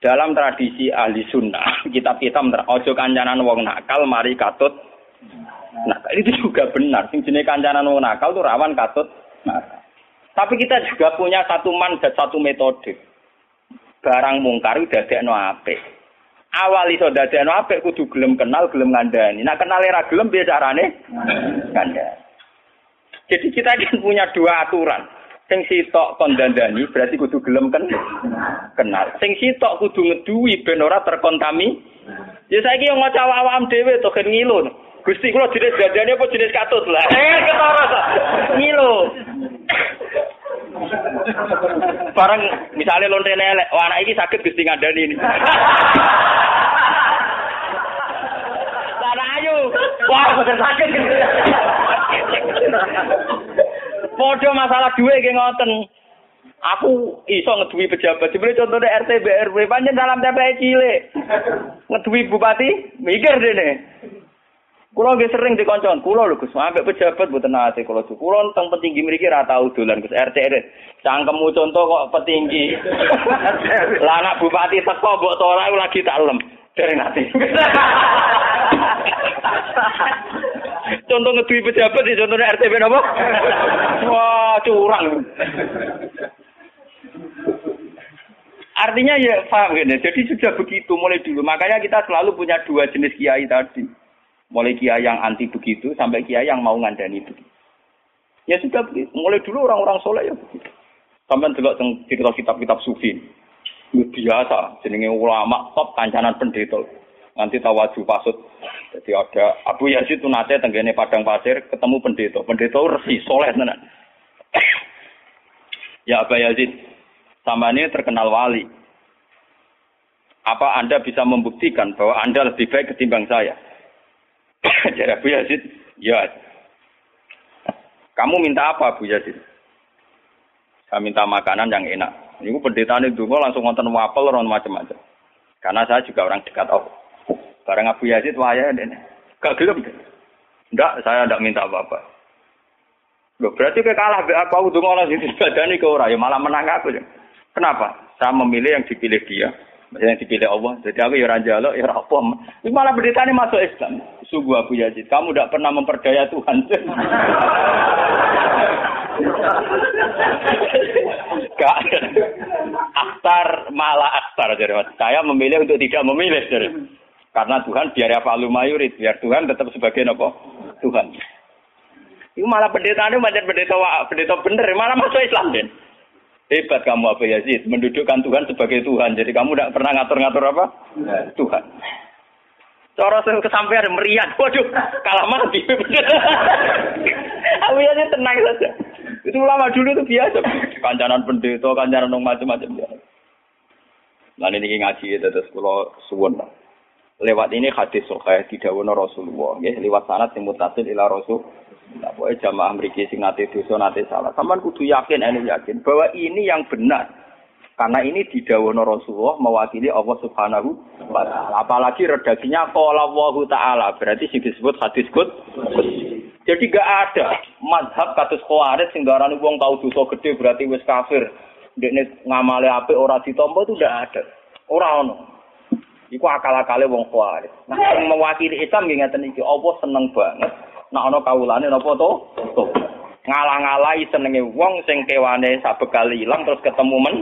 Speaker 1: Dalam tradisi ahli sunnah, (laughs) kitab kita ojo kancanan wong nakal, mari katut. Nah, itu juga benar. Sing jenis kancanan wong nakal tuh rawan katut. Nah, tapi kita juga punya satu mandat, satu metode. Barang mungkar udah no apik. Awal iso no apik kudu gelem kenal, gelem ngandani. Nah, kenal era gelem biasa carane? Ngandani. Jadi kita kan punya dua aturan. Sing sitok kon dandani berarti kudu gelem kan kenal. Sing sitok kudu ngeduwi ben ora terkontami. Ya saiki yo ngaca awam dhewe to kan ngilu. Gusti kula jenis dandani apa jenis katut lah. Eh ketara ngilu. Barang misalnya elek, wah anak iki sakit Gusti ngandani ini. Sana ayu. Wah, sakit. Podo masalah duwe ki ngoten. Aku iso ngeduwi pejabat. Jebule contohnya RT BRW panjen dalam TPE cilik. Ngeduwi bupati, mikir dene. Kulo nggih sering dikoncon, kulo lho Gus, ambek pejabat mboten nate kulo. Kulo teng petinggi mriki ra tau dolan Gus RT. Cangkemmu contoh kok petinggi. (laughs) Lah anak bupati teko mbok ora lagi tak lem. Dari nate. Contoh ngeduwi pejabat di contohnya RTP apa? Wah, curang. Artinya ya paham gini. Jadi sudah begitu mulai dulu. Makanya kita selalu punya dua jenis kiai tadi. Mulai kiai yang anti begitu sampai kiai yang mau ngandani begitu. Ya sudah. Mulai dulu orang-orang soleh ya begitu. Sampai delok cerita kitab-kitab sufi. Biasa jenenge ulama top kancanan pendeta nanti tawaju pasut. Jadi ada Abu Yazid itu nate tenggene padang pasir ketemu pendeta. Pendeta resi soleh tenan. (coughs) ya Abu Yazid, sama ini terkenal wali. Apa Anda bisa membuktikan bahwa Anda lebih baik ketimbang saya? (coughs) Jadi Abu Yazid, ya. Kamu minta apa Abu Yazid? Saya minta makanan yang enak. Ini pendeta ini dulu langsung nonton wapel, orang macam-macam. Karena saya juga orang dekat Allah. Barang Abu Yazid waya dene. Gak gelem. Enggak, saya enggak minta apa-apa. Loh, berarti kayak kalah aku aku donga sing dibadani ke ora ya malah menang aku ya. Kenapa? Saya memilih yang dipilih dia. Yang dipilih Allah. Jadi aku ya raja lo, ya apa. Ini malah berita ini masuk Islam. Sungguh Abu Yazid, kamu tidak pernah memperdaya Tuhan. (laughs) Gak. Aktar malah aktar. Jadi, saya memilih untuk tidak memilih. Jadi. Karena Tuhan biar apa mayurit, biar Tuhan tetap sebagai apa? Tuhan. Itu malah pendeta ini macam pendeta pendeta bener, malah masuk Islam den. Hebat kamu Abu Yazid, mendudukkan Tuhan sebagai Tuhan. Jadi kamu tidak pernah ngatur-ngatur apa? Tuhan. Cara sing kesampaian meriah. Waduh, kalah mati. (laughs) (laughs) Abu Yazid tenang saja. Itu ulama dulu itu biasa. Kancanan pendeta, kancanan macam-macam. Lalu ini ngaji ya, terus kalau suwon lah lewat ini hadis sahih didhawuhna Rasulullah nggih lewat sanad sing mutasil ila Rasul Nah, pokoknya jamaah mriki sing nate dosa nate salah. Sampeyan kudu yakin ene yakin bahwa ini yang benar. Karena ini didhawuhna Rasulullah mewakili Allah Subhanahu wa taala. Apalagi redaksinya qala Allah taala, berarti sing disebut hadis kut. Jadi gak ada madhab kados khawarij sing darani wong tau dosa gede berarti wis kafir. Dekne ngamale apik ora ditampa itu ndak ada. Ora ono. Iku akal-akale wong Khawarij. Nah, sing mewakili Islam nggih ngeten iki, apa seneng banget nek ana kawulane napa? To. Ngalang-alai senenge wong sing kewane sabekal ilang terus ketemu men